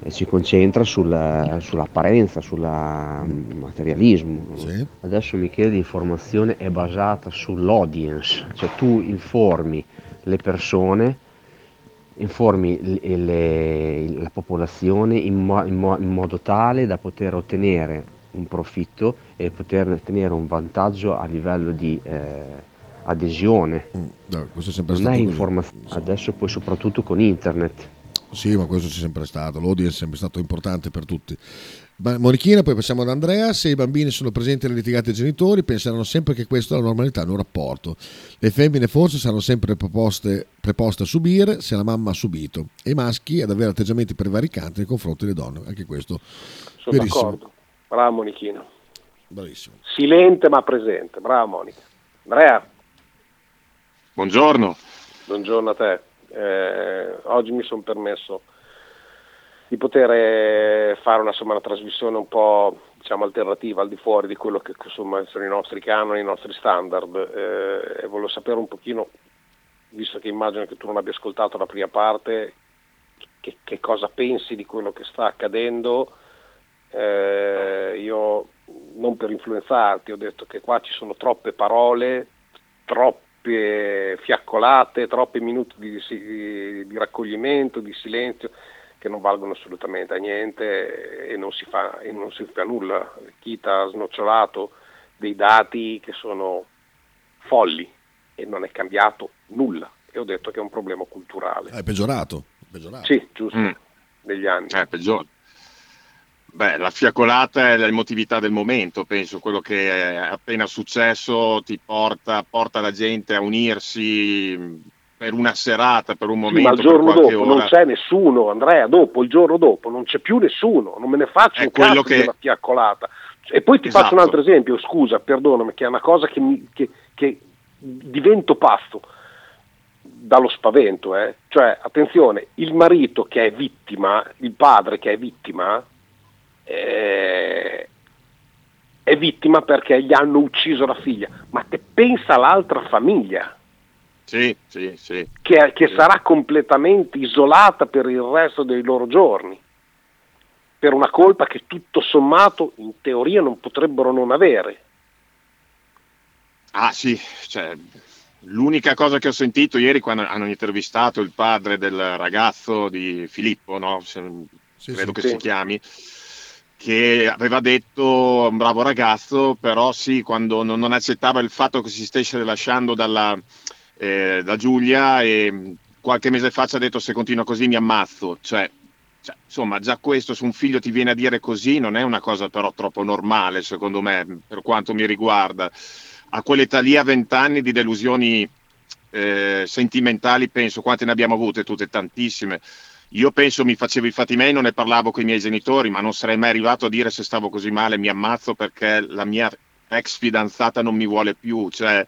eh, si concentra sul- sull'apparenza, sul materialismo. Sì. Adesso Michele l'informazione è basata sull'audience, cioè tu informi le persone, informi le- le- la popolazione in, mo- in mo- in modo tale da poter ottenere un profitto e poter ottenere un vantaggio a livello di eh, adesione. Mm, no, Non è informazione, adesso poi soprattutto con internet. Sì, ma questo c'è sempre stato. L'audience è sempre stato importante per tutti. Monichina, poi passiamo ad Andrea. Se i bambini sono presenti alle litigate dei genitori, penseranno sempre che questa è la normalità in un rapporto. Le femmine forse saranno sempre preposte, preposte a subire se la mamma ha subito, e i maschi ad avere atteggiamenti prevaricanti nei confronti delle donne. Anche questo Sono verissimo. d'accordo. Brava Monichino. Bravissimo. Silente ma presente. Brava Monica. Andrea, Buongiorno. buongiorno a te. Eh, oggi mi sono permesso di poter eh, fare una, insomma, una trasmissione un po' diciamo, alternativa al di fuori di quello che insomma, sono i nostri canoni, i nostri standard eh, e volevo sapere un pochino, visto che immagino che tu non abbia ascoltato la prima parte, che, che cosa pensi di quello che sta accadendo. Eh, io non per influenzarti ho detto che qua ci sono troppe parole, troppe fiaccolate, troppi minuti di, di, di raccoglimento, di silenzio che non valgono assolutamente a niente e non si fa, e non si fa nulla. Kita ha snocciolato dei dati che sono folli e non è cambiato nulla. E ho detto che è un problema culturale. È peggiorato. peggiorato. Sì, giusto, mm. negli anni. È peggiore. Beh, la fiaccolata è l'emotività del momento, penso, quello che è appena successo ti porta, porta la gente a unirsi per una serata, per un momento. Sì, ma il giorno dopo ora. non c'è nessuno, Andrea, dopo, il giorno dopo non c'è più nessuno, non me ne faccio è un cazzo che... della fiaccolata. E poi ti esatto. faccio un altro esempio, scusa, perdonami, che è una cosa che, mi, che, che divento pazzo dallo spavento, eh. cioè attenzione, il marito che è vittima, il padre che è vittima, eh, è vittima perché gli hanno ucciso la figlia, ma te pensa all'altra famiglia. Sì, sì, sì. Che, che sì. sarà completamente isolata per il resto dei loro giorni, per una colpa che tutto sommato in teoria non potrebbero non avere. Ah sì, cioè, l'unica cosa che ho sentito ieri quando hanno intervistato il padre del ragazzo di Filippo, no? Se, sì, credo sì, che si chiami, che aveva detto un bravo ragazzo, però sì, quando non, non accettava il fatto che si stesse lasciando dalla, eh, da Giulia e qualche mese fa ci ha detto se continua così mi ammazzo, cioè, cioè, insomma già questo se un figlio ti viene a dire così non è una cosa però troppo normale secondo me per quanto mi riguarda. A quell'età lì a vent'anni di delusioni eh, sentimentali penso quante ne abbiamo avute tutte tantissime io penso mi facevo i fatti miei, non ne parlavo con i miei genitori, ma non sarei mai arrivato a dire se stavo così male mi ammazzo perché la mia ex fidanzata non mi vuole più. Cioè,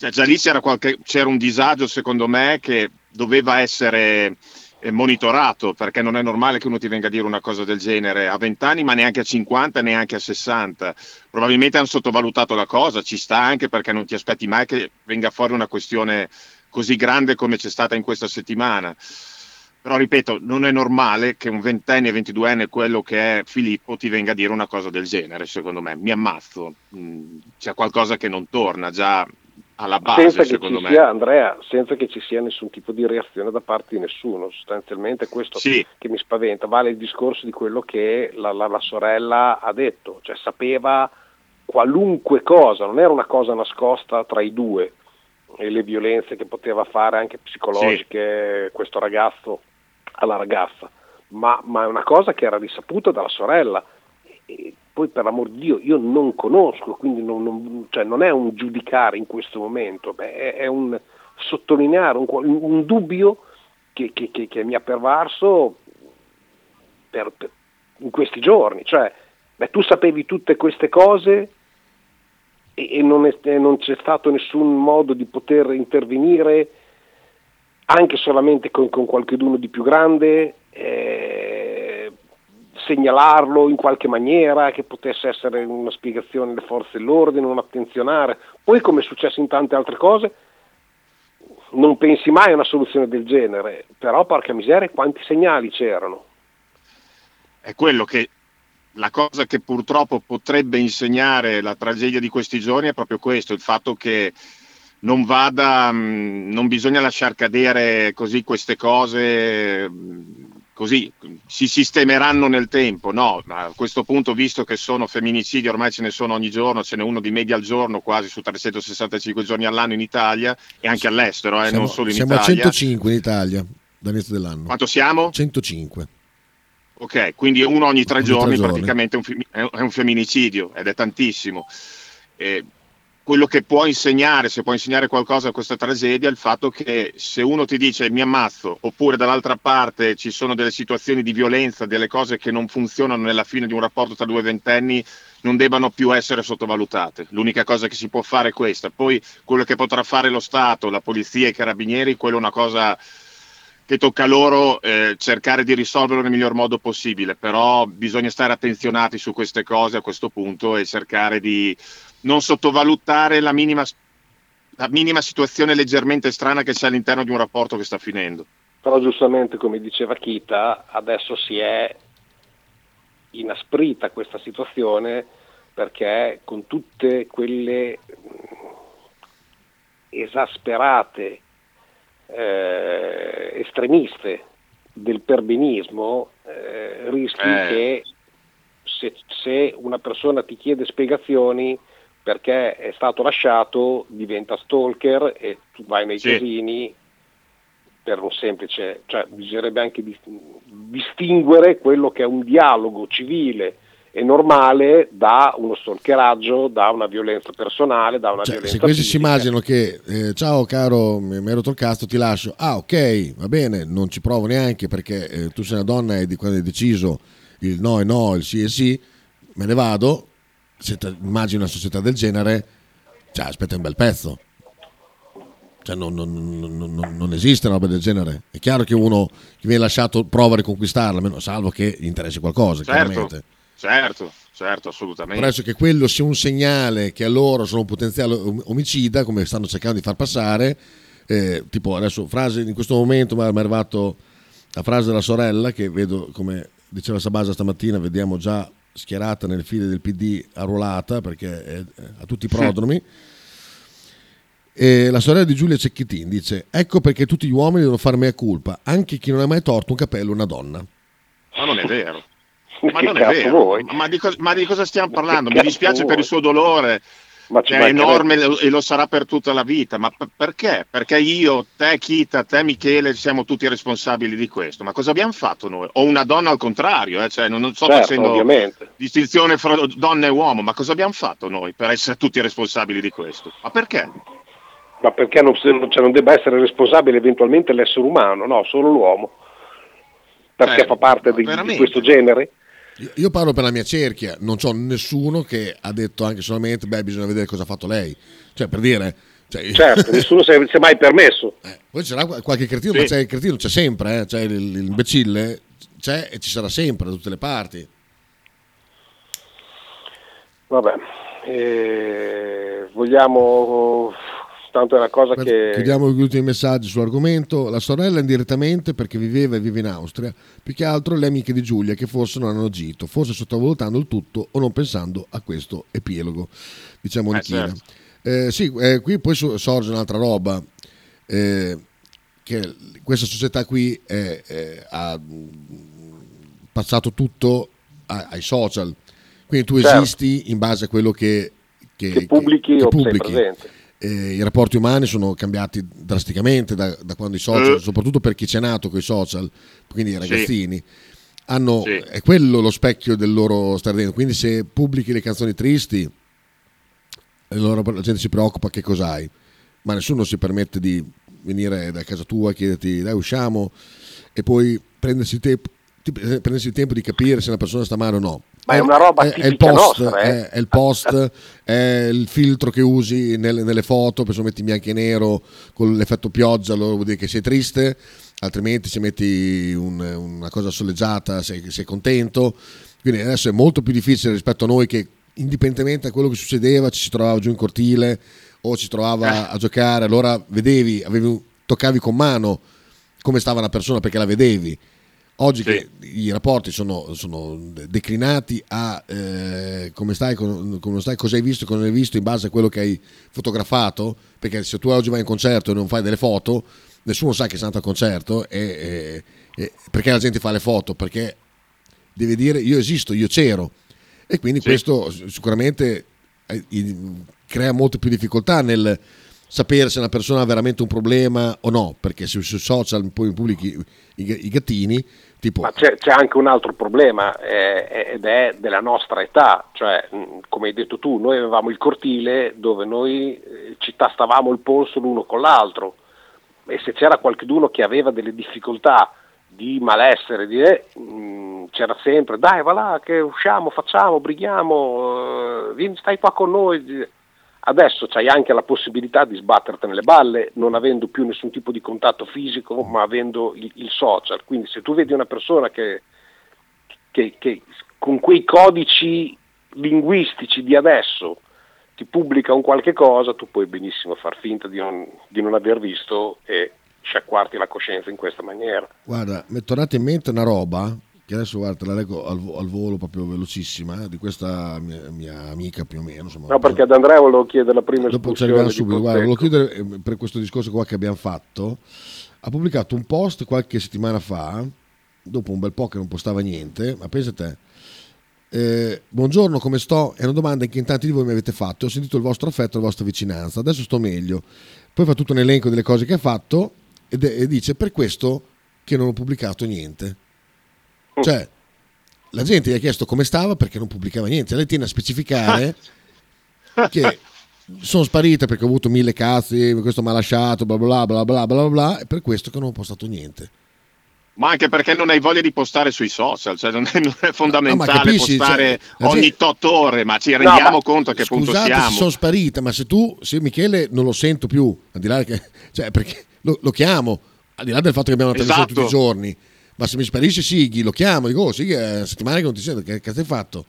cioè già lì c'era, qualche, c'era un disagio secondo me che doveva essere eh, monitorato perché non è normale che uno ti venga a dire una cosa del genere a 20 anni ma neanche a 50 neanche a 60 probabilmente hanno sottovalutato la cosa ci sta anche perché non ti aspetti mai che venga fuori una questione così grande come c'è stata in questa settimana. Però ripeto, non è normale che un ventenne, ventiduenne, quello che è Filippo, ti venga a dire una cosa del genere, secondo me. Mi ammazzo, mm, c'è qualcosa che non torna già alla base, senza secondo me. Sia, Andrea, senza che ci sia nessun tipo di reazione da parte di nessuno, sostanzialmente questo sì. che mi spaventa, vale il discorso di quello che la, la, la sorella ha detto, cioè sapeva qualunque cosa, non era una cosa nascosta tra i due, e le violenze che poteva fare anche psicologiche sì. questo ragazzo alla ragazza, ma, ma, è una cosa che era risaputa dalla sorella. E poi per l'amor di Dio io non conosco, quindi non, non, cioè non è un giudicare in questo momento, beh, è, è, un sottolineare un, un dubbio che, che, che, che, mi ha pervarso per, per, in questi giorni. Cioè, beh, tu sapevi tutte queste cose e, e non, è, non c'è stato nessun modo di poter intervenire anche solamente con, con qualcuno di più grande, eh, segnalarlo in qualche maniera, che potesse essere una spiegazione delle forze dell'ordine, un attenzionare. Poi, come è successo in tante altre cose, non pensi mai a una soluzione del genere, però porca miseria quanti segnali c'erano. È quello che la cosa che purtroppo potrebbe insegnare la tragedia di questi giorni è proprio questo, il fatto che non vada, mm, non bisogna lasciar cadere così queste cose, mm, così si sistemeranno nel tempo. No, a questo punto, visto che sono femminicidi, ormai ce ne sono ogni giorno, ce n'è uno di media al giorno, quasi su 365 giorni all'anno in Italia e anche all'estero, eh, siamo, non solo in siamo Italia. Siamo a 105 in Italia dall'inizio dell'anno. Quanto siamo? 105. Ok, quindi uno ogni tre ogni giorni, tre praticamente è un, è un femminicidio ed è tantissimo. Eh, quello che può insegnare, se può insegnare qualcosa a questa tragedia, è il fatto che se uno ti dice mi ammazzo, oppure dall'altra parte ci sono delle situazioni di violenza, delle cose che non funzionano nella fine di un rapporto tra due ventenni, non debbano più essere sottovalutate. L'unica cosa che si può fare è questa. Poi quello che potrà fare lo Stato, la polizia i carabinieri, quello è una cosa che tocca loro eh, cercare di risolverlo nel miglior modo possibile, però bisogna stare attenzionati su queste cose a questo punto e cercare di non sottovalutare la minima, la minima situazione leggermente strana che c'è all'interno di un rapporto che sta finendo. Però giustamente, come diceva Kita, adesso si è inasprita questa situazione perché con tutte quelle esasperate, eh, estremiste del perbenismo, eh, rischi Eh. che se, se una persona ti chiede spiegazioni perché è stato lasciato diventa stalker e tu vai nei Sì. casini per un semplice, cioè bisognerebbe anche dis- distinguere quello che è un dialogo civile e normale da uno stalkeraggio, da una violenza personale, da una Cioè, violenza se questi si immaginano che eh, ciao caro, mi ero rotto il cazzo, ti lascio. Ah, ok, va bene, non ci provo neanche perché eh, tu sei una donna e di quando hai deciso il no è no, il sì è sì, me ne vado. Se te- immagini una società del genere, cioè, aspetta un bel pezzo. Cioè, non, non- non- non- non esiste una roba del genere. È chiaro che uno che viene lasciato prova a riconquistarla, salvo che gli interessi qualcosa, Certo, chiaramente. Certo, certo, assolutamente. Adesso che quello sia un segnale che a loro sono un potenziale om- omicida, come stanno cercando di far passare, eh, tipo adesso frase in questo momento mi è arrivato la frase della sorella che vedo come diceva Sabasa stamattina, vediamo già schierata nelle file del PD arruolata perché è, a tutti i prodromi. E la sorella di Giulia Cecchettin dice: Ecco perché tutti gli uomini devono fare mea culpa, anche chi non ha mai torto un capello a una donna. Ma non è vero. Ma non è vero. Ma di, co- ma di cosa stiamo parlando? Mi dispiace per il suo dolore, Ma ci che è enorme e lo sarà per tutta la vita. Ma p- perché? Perché io, te, Kita, te, Michele, siamo tutti responsabili di questo. Ma cosa abbiamo fatto noi? O una donna al contrario, eh? cioè, non, non sto Certo, facendo ovviamente. distinzione fra donna e uomo, ma cosa abbiamo fatto noi per essere tutti responsabili di questo? Ma perché? Ma perché non, cioè, non debba essere responsabile eventualmente l'essere umano? No, solo l'uomo. Perché Eh, fa parte di, di questo genere? Io- parlo per la mia cerchia, non c'ho nessuno che ha detto anche solamente, beh, bisogna vedere cosa ha fatto lei. Cioè, per dire... Cioè, Certo, nessuno si è, mai permesso. eh, poi c'era qual- qualche cretino, Sì. ma c'è il cretino c'è sempre, eh, il- l'imbecille c'è e ci sarà sempre da tutte le parti. Vabbè, eh, vogliamo... Tanto è una cosa che... Chiudiamo gli ultimi messaggi sull'argomento. La sorella indirettamente perché viveva e vive in Austria, più che altro le amiche di Giulia che forse non hanno agito, forse sottovalutando il tutto o non pensando a questo epielogo, diciamo Eh, Nichina. certo. Eh, sì, eh, qui poi so- sorge un'altra roba, eh, che questa società qui è- è- ha mh, passato tutto a- ai social, quindi tu Certo. esisti in base a quello che, che, Che pubblichi che o sei pubblichi. presente. Eh, I rapporti umani sono cambiati drasticamente da, da quando i social, Eh. soprattutto per chi c'è nato con i social, quindi i Sì. ragazzini, hanno, Sì. è quello lo specchio del loro stare dentro. Quindi se pubblichi le canzoni tristi, allora la gente si preoccupa che cos'hai, ma nessuno si permette di venire da casa tua, chiederti dai usciamo e poi prendersi ti- prendersi il tempo di capire se una persona sta male o no. Ma è una roba è, è il post, nostra, eh. è, è il post, è il filtro che usi nelle, nelle foto, per esempio metti bianco e nero con l'effetto pioggia, allora vuol dire che sei triste, altrimenti se metti un- una cosa soleggiata sei, sei contento. Quindi adesso è molto più difficile rispetto a noi che indipendentemente da quello che succedeva ci si trovava giù in cortile o ci trovava a giocare, allora vedevi, avevi toccavi con mano come stava una persona perché la vedevi. Oggi Sì. che i rapporti sono, sono declinati a eh, come stai, come stai, cosa hai visto, cosa non hai visto in base a quello che hai fotografato, perché se tu oggi vai in concerto e non fai delle foto, nessuno sa che sei andato al concerto, e, e- e- perché la gente fa le foto? Perché deve dire io esisto, io c'ero. E quindi Sì. questo sicuramente eh, crea molte più difficoltà nel sapere se una persona ha veramente un problema o no, perché se sui social poi pubblichi i, i gattini, tipo... Ma c'è, c'è anche un altro problema eh, ed è della nostra età, cioè come hai detto tu, noi avevamo il cortile dove noi eh, ci tastavamo il polso l'uno con l'altro e se c'era qualcuno che aveva delle difficoltà di malessere, di, eh, c'era sempre dai va là che usciamo, facciamo, brighiamo, eh, vieni stai qua con noi. Adesso c'hai anche la possibilità di sbattertene le balle, non avendo più nessun tipo di contatto fisico, ma avendo il, il social. Quindi se tu vedi una persona che, che- che con quei codici linguistici di adesso ti pubblica un qualche cosa, tu puoi benissimo far finta di non, di non aver visto e sciacquarti la coscienza in questa maniera. Guarda, mi è tornata in mente una roba che adesso guarda, te la leggo al, al volo proprio velocissima, eh, di questa mia, mia, amica più o meno. Insomma, no, perché ad Andrea volevo chiedere la prima Dopo ci arriviamo subito, guarda, volevo chiedere eh, per questo discorso qua che abbiamo fatto, ha pubblicato un post qualche settimana fa, dopo un bel po' che non postava niente, ma pensa te, eh, buongiorno, come sto? È una domanda che in tanti di voi mi avete fatto. Ho sentito il vostro affetto e la vostra vicinanza. Adesso sto meglio. Poi fa tutto un elenco delle cose che ha fatto ed, e dice per questo che non ho pubblicato niente. Cioè, la gente gli ha chiesto come stava perché non pubblicava niente. Lei tiene a specificare che sono sparita perché ho avuto mille cazzi, questo mi ha lasciato, bla bla bla bla bla bla, e per questo che non ho postato niente ma anche perché non hai voglia di postare sui social, cioè non, è, non è fondamentale no, capisci, postare cioè, ogni gente... 8 ore, ma ci rendiamo no, conto a che punto siamo. sono sparita, ma se tu, se Michele non lo sento più, al di là che, cioè perché lo, lo chiamo, al di là del fatto che abbiamo una esatto. tutti i giorni, ma se mi sparisce Sighi, lo chiamo, dico, oh Sighi è una settimana che non ti sento, che cazzo hai fatto?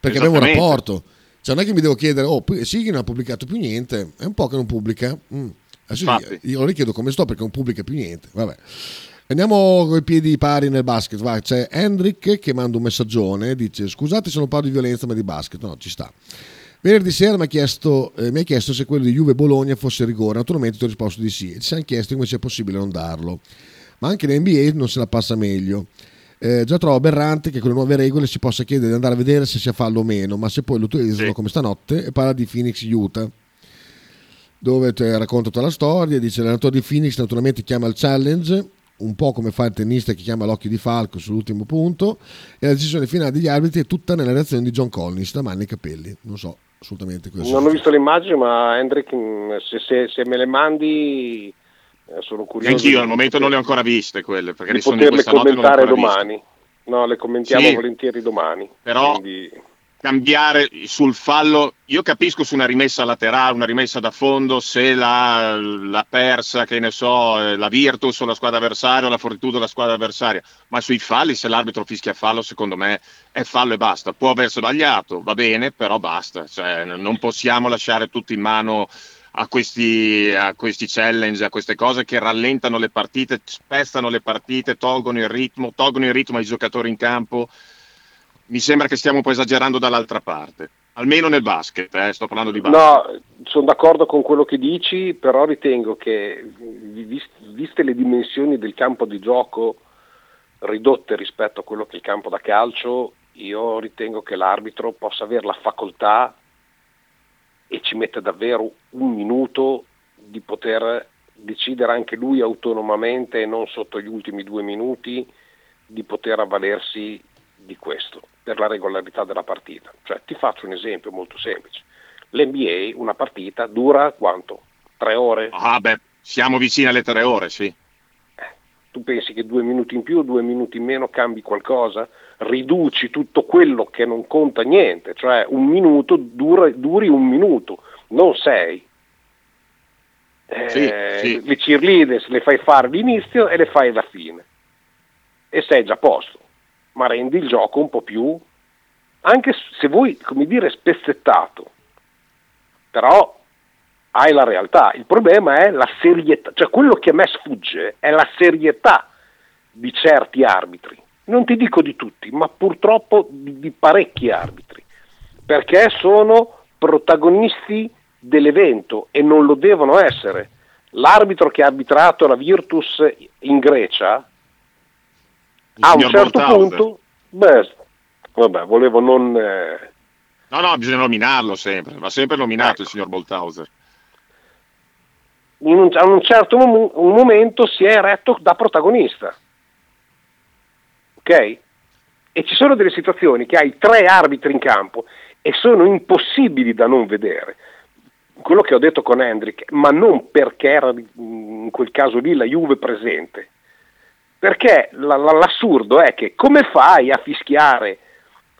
Perché abbiamo un rapporto. Cioè non è che mi devo chiedere, oh, Sighi non ha pubblicato più niente, è un po' che non pubblica. Mm. Adesso io lo richiedo come sto perché non pubblica più niente, vabbè. Andiamo con i piedi pari nel basket. Va, c'è Hendrik che manda un messaggione. Dice: Scusate se non parlo di violenza, ma di basket. No, ci sta. Venerdì sera mi ha, chiesto, eh, chiesto se quello di Juve Bologna fosse rigore. Naturalmente ti ho risposto di sì. E ci siamo chiesti come sia possibile non darlo. Ma anche l'NBA non se la passa meglio. Eh, già trovo aberrante che con le nuove regole si possa chiedere di andare a vedere se sia fallo o meno, ma se poi lo utilizzano sì. come stanotte e parla di Phoenix Utah dove racconta tutta la storia, dice l'allenatore di Phoenix naturalmente chiama il challenge un po' come fa il tennista che chiama l'occhio di falco sull'ultimo punto e la decisione finale degli arbitri è tutta nella reazione di John Collins da mani e capelli non so assolutamente questo non ho visto le immagini ma Hendrik se, se, se me le mandi sono curioso anch'io al momento non le ho ancora viste quelle perché di poterle commentare domani viste. no le commentiamo sì, volentieri domani però quindi cambiare sul fallo. Io capisco su una rimessa laterale, una rimessa da fondo, se la, la persa, che ne so, eh, la Virtus o la squadra avversaria o la Fortitudo la squadra avversaria, ma sui falli, se l'arbitro fischia fallo, secondo me è fallo e basta. Può aver sbagliato, va bene, però basta. Cioè, non possiamo lasciare tutto in mano a questi, a questi challenge, a queste cose che rallentano le partite, spestano le partite, tolgono il ritmo, tolgono il ritmo ai giocatori in campo mi sembra che stiamo un po' esagerando dall'altra parte. Almeno nel basket, eh, sto parlando di basket. No, sono d'accordo con quello che dici, però ritengo che, viste le dimensioni del campo di gioco ridotte rispetto a quello che è il campo da calcio, io ritengo che l'arbitro possa avere la facoltà e ci mette davvero un minuto di poter decidere anche lui autonomamente e non sotto gli ultimi due minuti di poter avvalersi di questo per la regolarità della partita. Cioè, ti faccio un esempio molto semplice. L'NBA, una partita, dura quanto? Tre ore? Ah beh, siamo vicini alle tre ore, sì. Eh, tu pensi che due minuti in più, due minuti in meno cambi qualcosa? Riduci tutto quello che non conta niente, cioè un minuto dura, duri un minuto, non sei. Eh, sì, sì. Le cheerleaders le fai fare l'inizio e le fai alla fine. E sei già a posto ma rendi il gioco un po' più, anche se vuoi, come dire, spezzettato. Però hai la realtà. Il problema è la serietà, cioè quello che a me sfugge è la serietà di certi arbitri. Non ti dico di tutti, ma purtroppo di, di parecchi arbitri, perché sono protagonisti dell'evento e non lo devono essere. L'arbitro che ha arbitrato la Virtus in Grecia a un certo Bolthauser. punto, beh, vabbè, volevo non... Eh... No, no, bisogna nominarlo sempre, va sempre nominato ecco. il signor Bolthauser. Un, a un certo mom- un momento si è eretto da protagonista. Ok? E ci sono delle situazioni che hai tre arbitri in campo e sono impossibili da non vedere. Quello che ho detto con Hendrik, ma non perché era in quel caso lì la Juve presente, perché l'assurdo è che come fai a fischiare,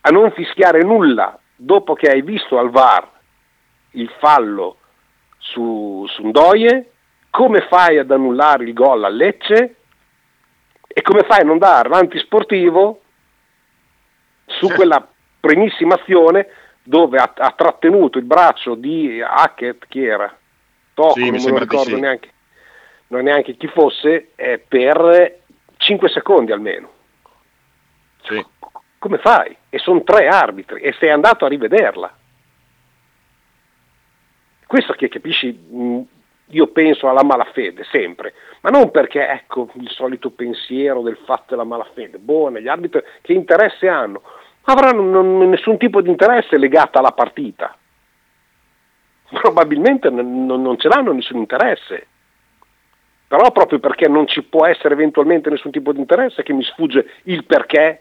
a non fischiare nulla dopo che hai visto al VAR il fallo su, su Ndoye, come fai ad annullare il gol a Lecce e come fai a non dare l'antisportivo su quella primissima azione dove ha, ha, trattenuto il braccio di Hackett, chi era? Tocco, sì, non me lo ricordo sì. neanche, non neanche chi fosse, eh, per 5 secondi almeno. Sì. Come fai? E sono tre arbitri e sei andato a rivederla. Questo che capisci, mh, io penso alla malafede sempre, ma non perché ecco il solito pensiero del fatto della malafede. Buone, gli arbitri che interesse hanno? Avranno non- nessun tipo di interesse legato alla partita. Probabilmente non- non ce l'hanno nessun interesse. Però proprio perché non ci può essere eventualmente nessun tipo di interesse che mi sfugge il perché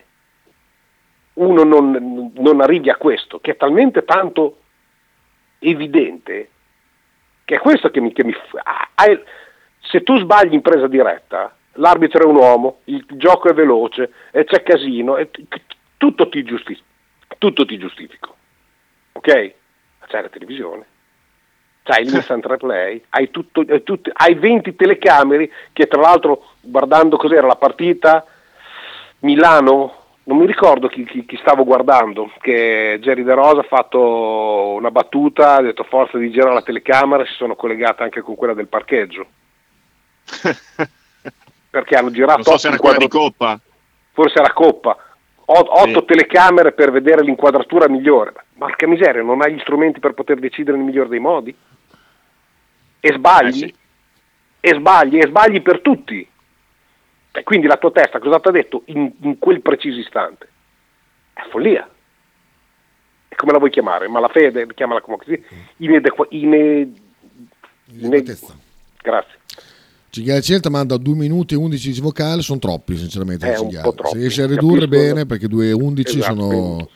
uno non, non arrivi a questo, che è talmente tanto evidente che è questo che mi... Che mi ah, se tu sbagli in presa diretta, l'arbitro è un uomo, il gioco è veloce, e c'è casino, e tutto, ti giusti- tutto ti giustifico. Ok? C'è la televisione. C'hai l'instant replay, hai, tutto, hai, tutti- hai 20 telecamere che tra l'altro guardando cos'era la partita Milano, non mi ricordo chi, chi- chi stavo guardando, che Jerry De Rosa ha fatto una battuta, ha detto forza di girare la telecamera, si sono collegate anche con quella del parcheggio. Perché hanno girato Non so se era quella di Coppa. forse era Coppa, O- otto Sì. telecamere per vedere l'inquadratura migliore. Porca miseria, non hai gli strumenti per poter decidere nel migliore dei modi? E sbagli? Eh sì. E sbagli, e sbagli per tutti. E quindi la tua testa cosa ti ha detto in, in quel preciso istante? È follia. E come la vuoi chiamare? Malafede? Chiamala come così? Inedequa- ine- ine- Grazie. Cinghiale Celta manda 2 minuti e 11 di vocale, sono troppi sinceramente. È un po' troppi, Se riesce a ridurre capisco. bene, perché 2 e 11 Esatto, sono... quindi.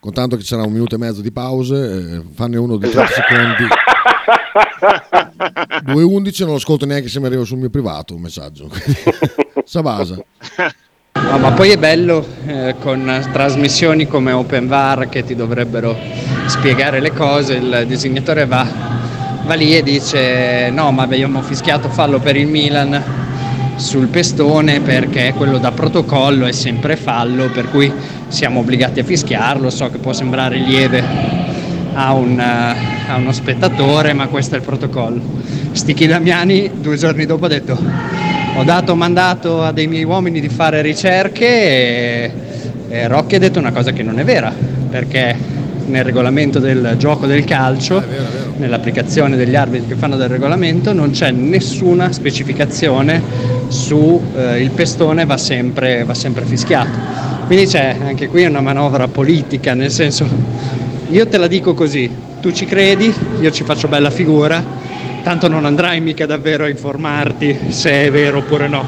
Contando che ci sarà un minuto e mezzo di pause, eh, fanne uno di Esatto. 30 secondi. 2 e 11 non lo ascolto neanche se mi arriva sul mio privato un messaggio. Sabasa. No, ma poi è bello eh, con trasmissioni come OpenVAR che ti dovrebbero spiegare le cose, il disegnatore va, va lì e dice no ma abbiamo fischiato fallo per il Milan sul pestone perché quello da protocollo è sempre fallo per cui siamo obbligati a fischiarlo, so che può sembrare lieve a, un, eh, a uno spettatore ma questo è il protocollo. Stichi Damiani due giorni dopo ha detto ho dato mandato a dei miei uomini di fare ricerche e, e Rocchi ha detto una cosa che non è vera, perché nel regolamento del gioco del calcio, nell'applicazione degli arbitri che fanno del regolamento, non c'è nessuna specificazione su eh, il pestone va sempre, va sempre fischiato. Quindi c'è anche qui una manovra politica, nel senso io te la dico così, tu ci credi, io ci faccio bella figura, tanto non andrai mica davvero a informarti se è vero oppure no.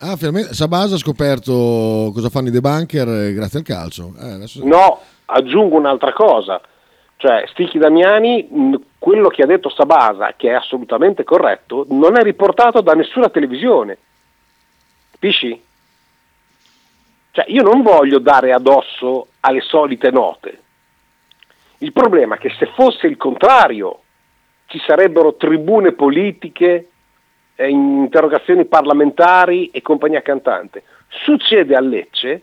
Ah, finalmente Sabasa ha scoperto cosa fanno i debunker eh, grazie al calcio. Eh, adesso- No, aggiungo un'altra cosa. Cioè, Stichi Damiani, quello che ha detto Sabasa, che è assolutamente corretto, non è riportato da nessuna televisione. Capisci? Cioè, io non voglio dare addosso alle solite note. Il problema è che se fosse il contrario, ci sarebbero tribune politiche, interrogazioni parlamentari e compagnia cantante. Succede a Lecce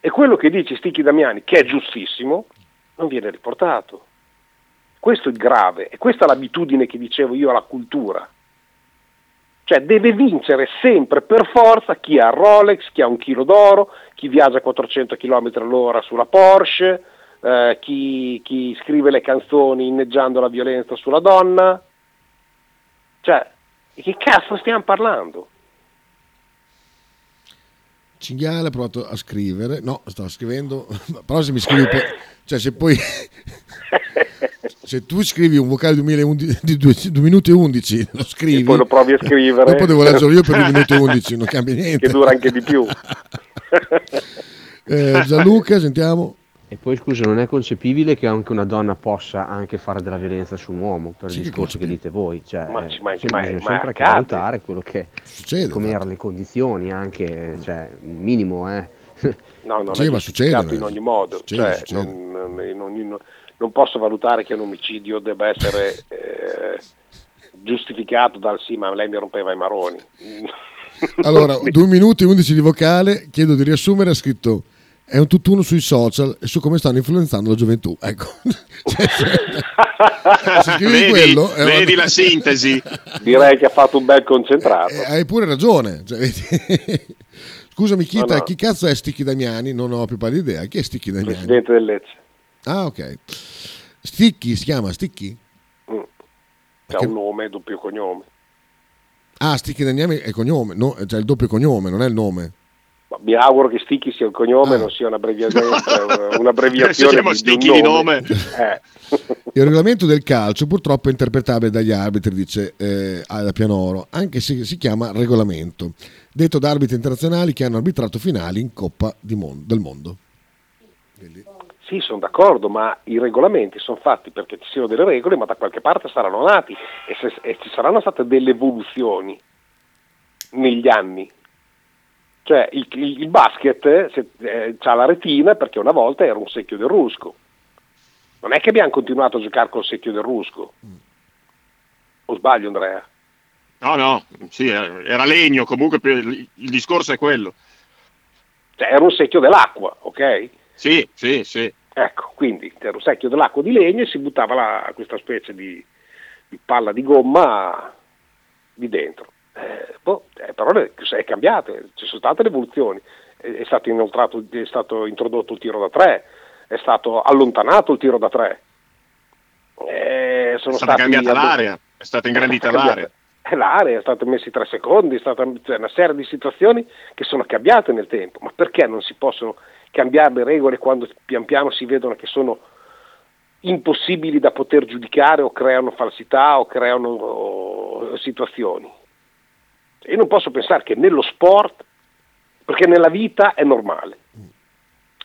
e quello che dice Stichi Damiani, che è giustissimo, non viene riportato. Questo è grave e questa è l'abitudine che dicevo io alla cultura. Cioè deve vincere sempre per forza chi ha Rolex, chi ha un chilo d'oro, chi viaggia a 400 km all'ora sulla Porsche, eh, chi, chi scrive le canzoni inneggiando la violenza sulla donna. Cioè, di che cazzo stiamo parlando? Cinghiale ha provato a scrivere, no, stava scrivendo, però se mi scrivi poi, cioè se poi, se tu scrivi un vocale 2011 di 2 minuti e 11, lo scrivi, E poi lo provi a scrivere. dopo devo leggerlo io per 2 minuti e 11, non cambia niente. Che dura anche di più. Eh, Gianluca, sentiamo. E poi scusa, non è concepibile che anche una donna possa anche fare della violenza su un uomo, per Sì, il discorso che dite voi. Cioè, Ma ci- ma- eh, ma- bisogna ma sempre valutare quello che Succede, come erano le condizioni, anche, cioè, il minimo, eh. No, non Sì, è ma succede, in ogni modo. succede, Cioè, succede. Non, in ogni- non posso valutare che un omicidio debba essere eh, giustificato dal sì, ma lei mi rompeva i maroni. Allora, 2 minuti e 11 di vocale, chiedo di riassumere, ha scritto è un tutt'uno sui social e su come stanno influenzando la gioventù. Ecco. Cioè, se- se vedi, quello, una- vedi la sintesi. Direi che ha fatto un bel concentrato. Eh, hai pure ragione. Cioè, vedi? Scusami, Chita, No, no. chi cazzo è Sticchi Damiani? Non ho più pallida idea. Chi è Sticchi Damiani? Presidente del Lecce. Ah, ok. Sticchi si chiama Sticchi? Che ha un nome, doppio cognome. Ah, Sticchi Damiani è il cognome, no, cioè il doppio cognome, non è il nome. Ma mi auguro che Sticchi sia il cognome, Ah. non sia un'abbreviazione, un'abbreviazione Si chiama di, un di nome. Eh. Il regolamento del calcio purtroppo è interpretabile dagli arbitri, dice eh, Ada Pianoro, anche se si chiama regolamento, detto da arbitri internazionali che hanno arbitrato finali in Coppa di Mon- del Mondo. Sì, sono d'accordo, ma i regolamenti sono fatti perché ci siano delle regole, ma da qualche parte saranno nati e, se- e ci saranno state delle evoluzioni negli anni. Cioè il, il- basket eh, ha la retina perché una volta era un secchio del rusco. Non è che abbiamo continuato a giocare col secchio del rusco. O sbaglio Andrea? No, no, sì, eh, era legno, comunque il discorso è quello. Cioè era un secchio dell'acqua, ok? Sì, sì, sì. Ecco, quindi c'era un secchio dell'acqua di legno e si buttava la- questa specie di, di palla di gomma di dentro. Eh, boh, eh, però è cambiato, ci sono state le evoluzioni, è, stato, inoltrato- è stato introdotto il tiro da tre, è stato allontanato il tiro da tre. Eh, sono È stata stati cambiata addo- l'area, è stata ingrandita è stata l'area. eh, l'area, è stata messi tre secondi, è stata cioè, una serie di situazioni che sono cambiate nel tempo. Ma perché non si possono cambiare le regole quando pian piano si vedono che sono impossibili da poter giudicare o creano falsità o creano oh, situazioni? Io non posso pensare che nello sport, perché nella vita è normale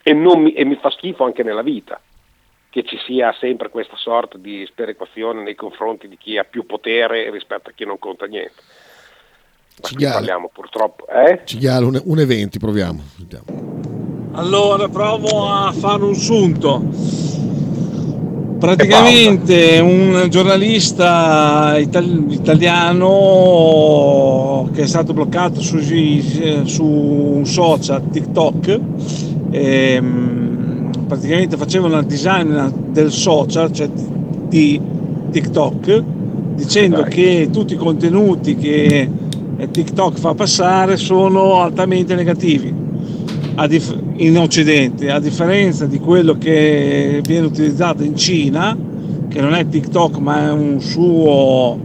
e, non mi, e mi fa schifo anche nella vita che ci sia sempre questa sorta di sperequazione nei confronti di chi ha più potere rispetto a chi non conta niente. Ma qui Cinghiale. parliamo purtroppo, eh? Cinghiale, un, un eventi, proviamo. Sentiamo. Allora provo a fare un sunto. Praticamente un giornalista ital- italiano che è stato bloccato su, su un social TikTok ehm, praticamente faceva una design del social, cioè di TikTok, dicendo che tutti i contenuti che eh, TikTok fa passare sono altamente negativi dif- in Occidente, a differenza di quello che viene utilizzato in Cina, che non è TikTok ma è un suo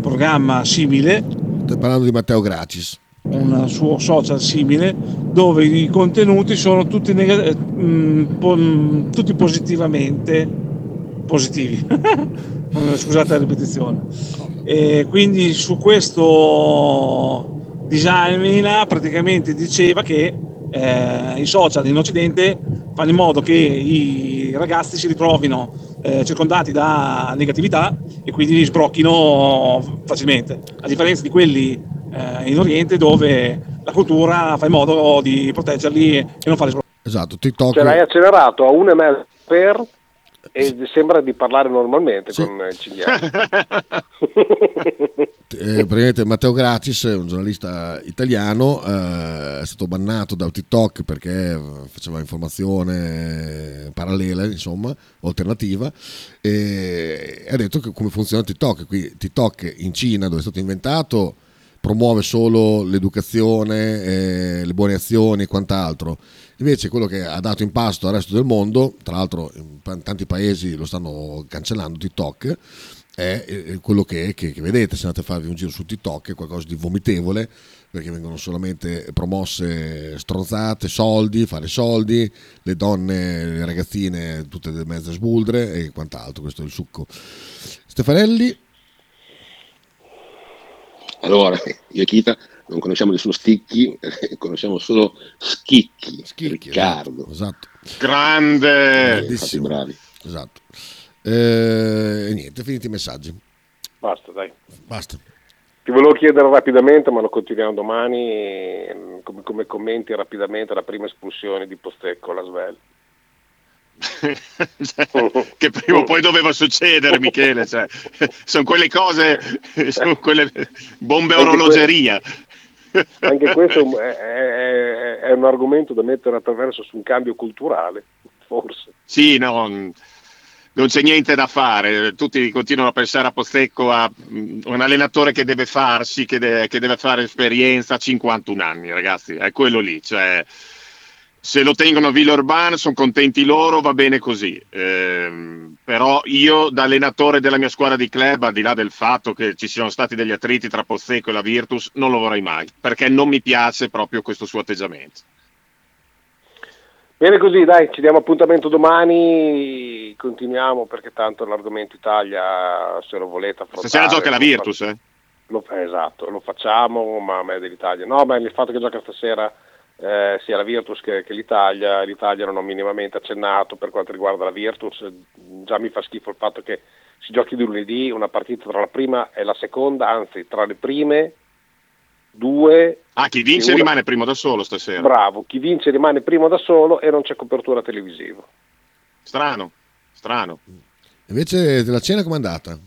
programma simile, Stai parlando di Matteo Gracis. un suo social simile, dove i contenuti sono tutti, nega- eh, mh, po- mh, tutti positivamente positivi. Scusate la ripetizione. E quindi su questo design praticamente diceva che eh, i social in Occidente fanno in modo che i ragazzi si ritrovino eh, circondati da negatività e quindi li sbrocchino facilmente, a differenza di quelli eh, in Oriente dove la cultura fa in modo di proteggerli e non farli sbroccare. Esatto, TikTok. Ce l'hai accelerato a 1,5 per e sembra di parlare normalmente con il cinghiale. Eh, praticamente Matteo Gracis, un giornalista italiano, eh, è stato bannato da TikTok perché eh, faceva informazione parallela, insomma, alternativa, e ha detto come funziona TikTok. Qui TikTok in Cina, dove è stato inventato, promuove solo l'educazione, eh, le buone azioni e quant'altro. Invece quello che ha dato in pasto al resto del mondo, tra l'altro in tanti paesi lo stanno cancellando TikTok, è quello che, che- che vedete se andate a farvi un giro su TikTok, è qualcosa di vomitevole, perché vengono solamente promosse stronzate, soldi, fare soldi, le donne, le ragazzine, tutte mezze sbuldre e quant'altro, questo è il succo. Stefanelli, Allora, io e Kita non conosciamo nessuno Sticchi, conosciamo solo Schicchi, Riccardo. Esatto. Grande! Grandissimo. Esatto. Eh, e niente, finiti i messaggi. Basta, dai. Basta. Ti volevo chiedere rapidamente, ma lo continuiamo domani, come, come commenti rapidamente la prima espulsione di Postecco alla Svel. che prima o poi doveva succedere, Michele. Cioè, sono quelle cose, sono quelle bombe Anche orologeria. Anche questo è, un- è- è- è un argomento da mettere attraverso su un cambio culturale, forse. Sì, no. Non c'è niente da fare, tutti continuano a pensare a Pozzecco a mm, un allenatore che deve farsi, che, de- che deve fare esperienza a 51 anni, ragazzi, è quello lì, cioè, se lo tengono a Villeurbanne sono contenti loro, va bene così. Ehm, però io da allenatore della mia squadra di club, al di là del fatto che ci siano stati degli attriti tra Pozzecco e la Virtus, non lo vorrei mai, perché non mi piace proprio questo suo atteggiamento. Bene così, dai, ci diamo appuntamento domani, continuiamo perché tanto l'argomento Italia, se lo volete affrontare... Stasera gioca la Virtus, eh? Lo, esatto, lo facciamo, ma a me dell'Italia. No, ma il fatto che gioca stasera eh, sia la Virtus che, che, l'Italia, l'Italia non ho minimamente accennato per quanto riguarda la Virtus, già mi fa schifo il fatto che si giochi di lunedì una partita tra la prima e la seconda, anzi tra le prime due... Ah, chi vince una... rimane primo da solo stasera. Bravo, chi vince rimane primo da solo e non c'è copertura televisiva. Strano, strano. Invece della cena com'è andata?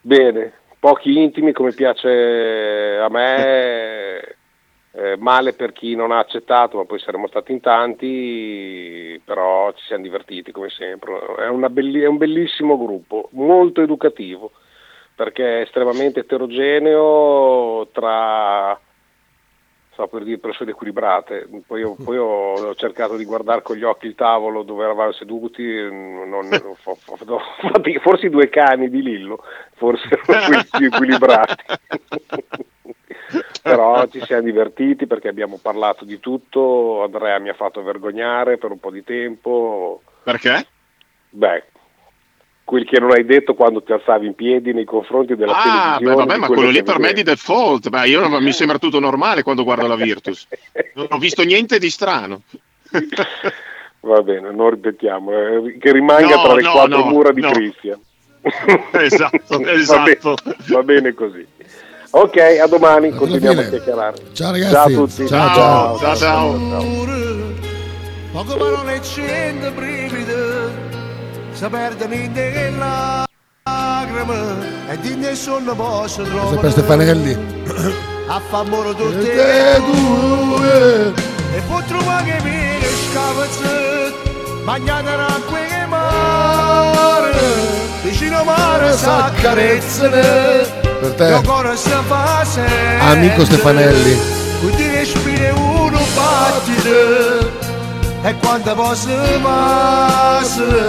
Bene, pochi intimi come piace a me, eh, male per chi non ha accettato, ma poi saremmo stati in tanti, però ci siamo divertiti come sempre. È, belli- è un bellissimo gruppo, molto educativo perché è estremamente eterogeneo tra so per dire persone equilibrate. Poi, io, poi ho, ho, cercato di guardare con gli occhi il tavolo dove eravamo seduti, non, forse i due cani di Lillo, forse erano più equilibrati. Però ci siamo divertiti perché abbiamo parlato di tutto, Andrea mi ha fatto vergognare per un po' di tempo. Perché? Beh, quel che non hai detto quando ti alzavi in piedi nei confronti della ah, televisione. Beh, vabbè, ma quello lì per me è di default. Beh, io mi sembra tutto normale quando guardo la Virtus. Non ho visto niente di strano. Va bene, non ripetiamo, eh, che rimanga no, tra le no, quattro no, mura di Cristian. esatto, esatto. Va bene, va bene, così. Ok, a domani, Alla continuiamo fine. a chiacchierare. Ciao ragazzi. Ciao a tutti. ciao. ciao. ciao. ciao. ciao. Brividi si perdono in delle lacrime e di nessuno posso trovare. sempre Stefanelli a favore tutte e due. E poi trovare che mi scavazzi bagnata l'acqua che mare vicino mare s'accarezzano per te. Amico Stefanelli. Quindi respiri uno battito e quando posso passare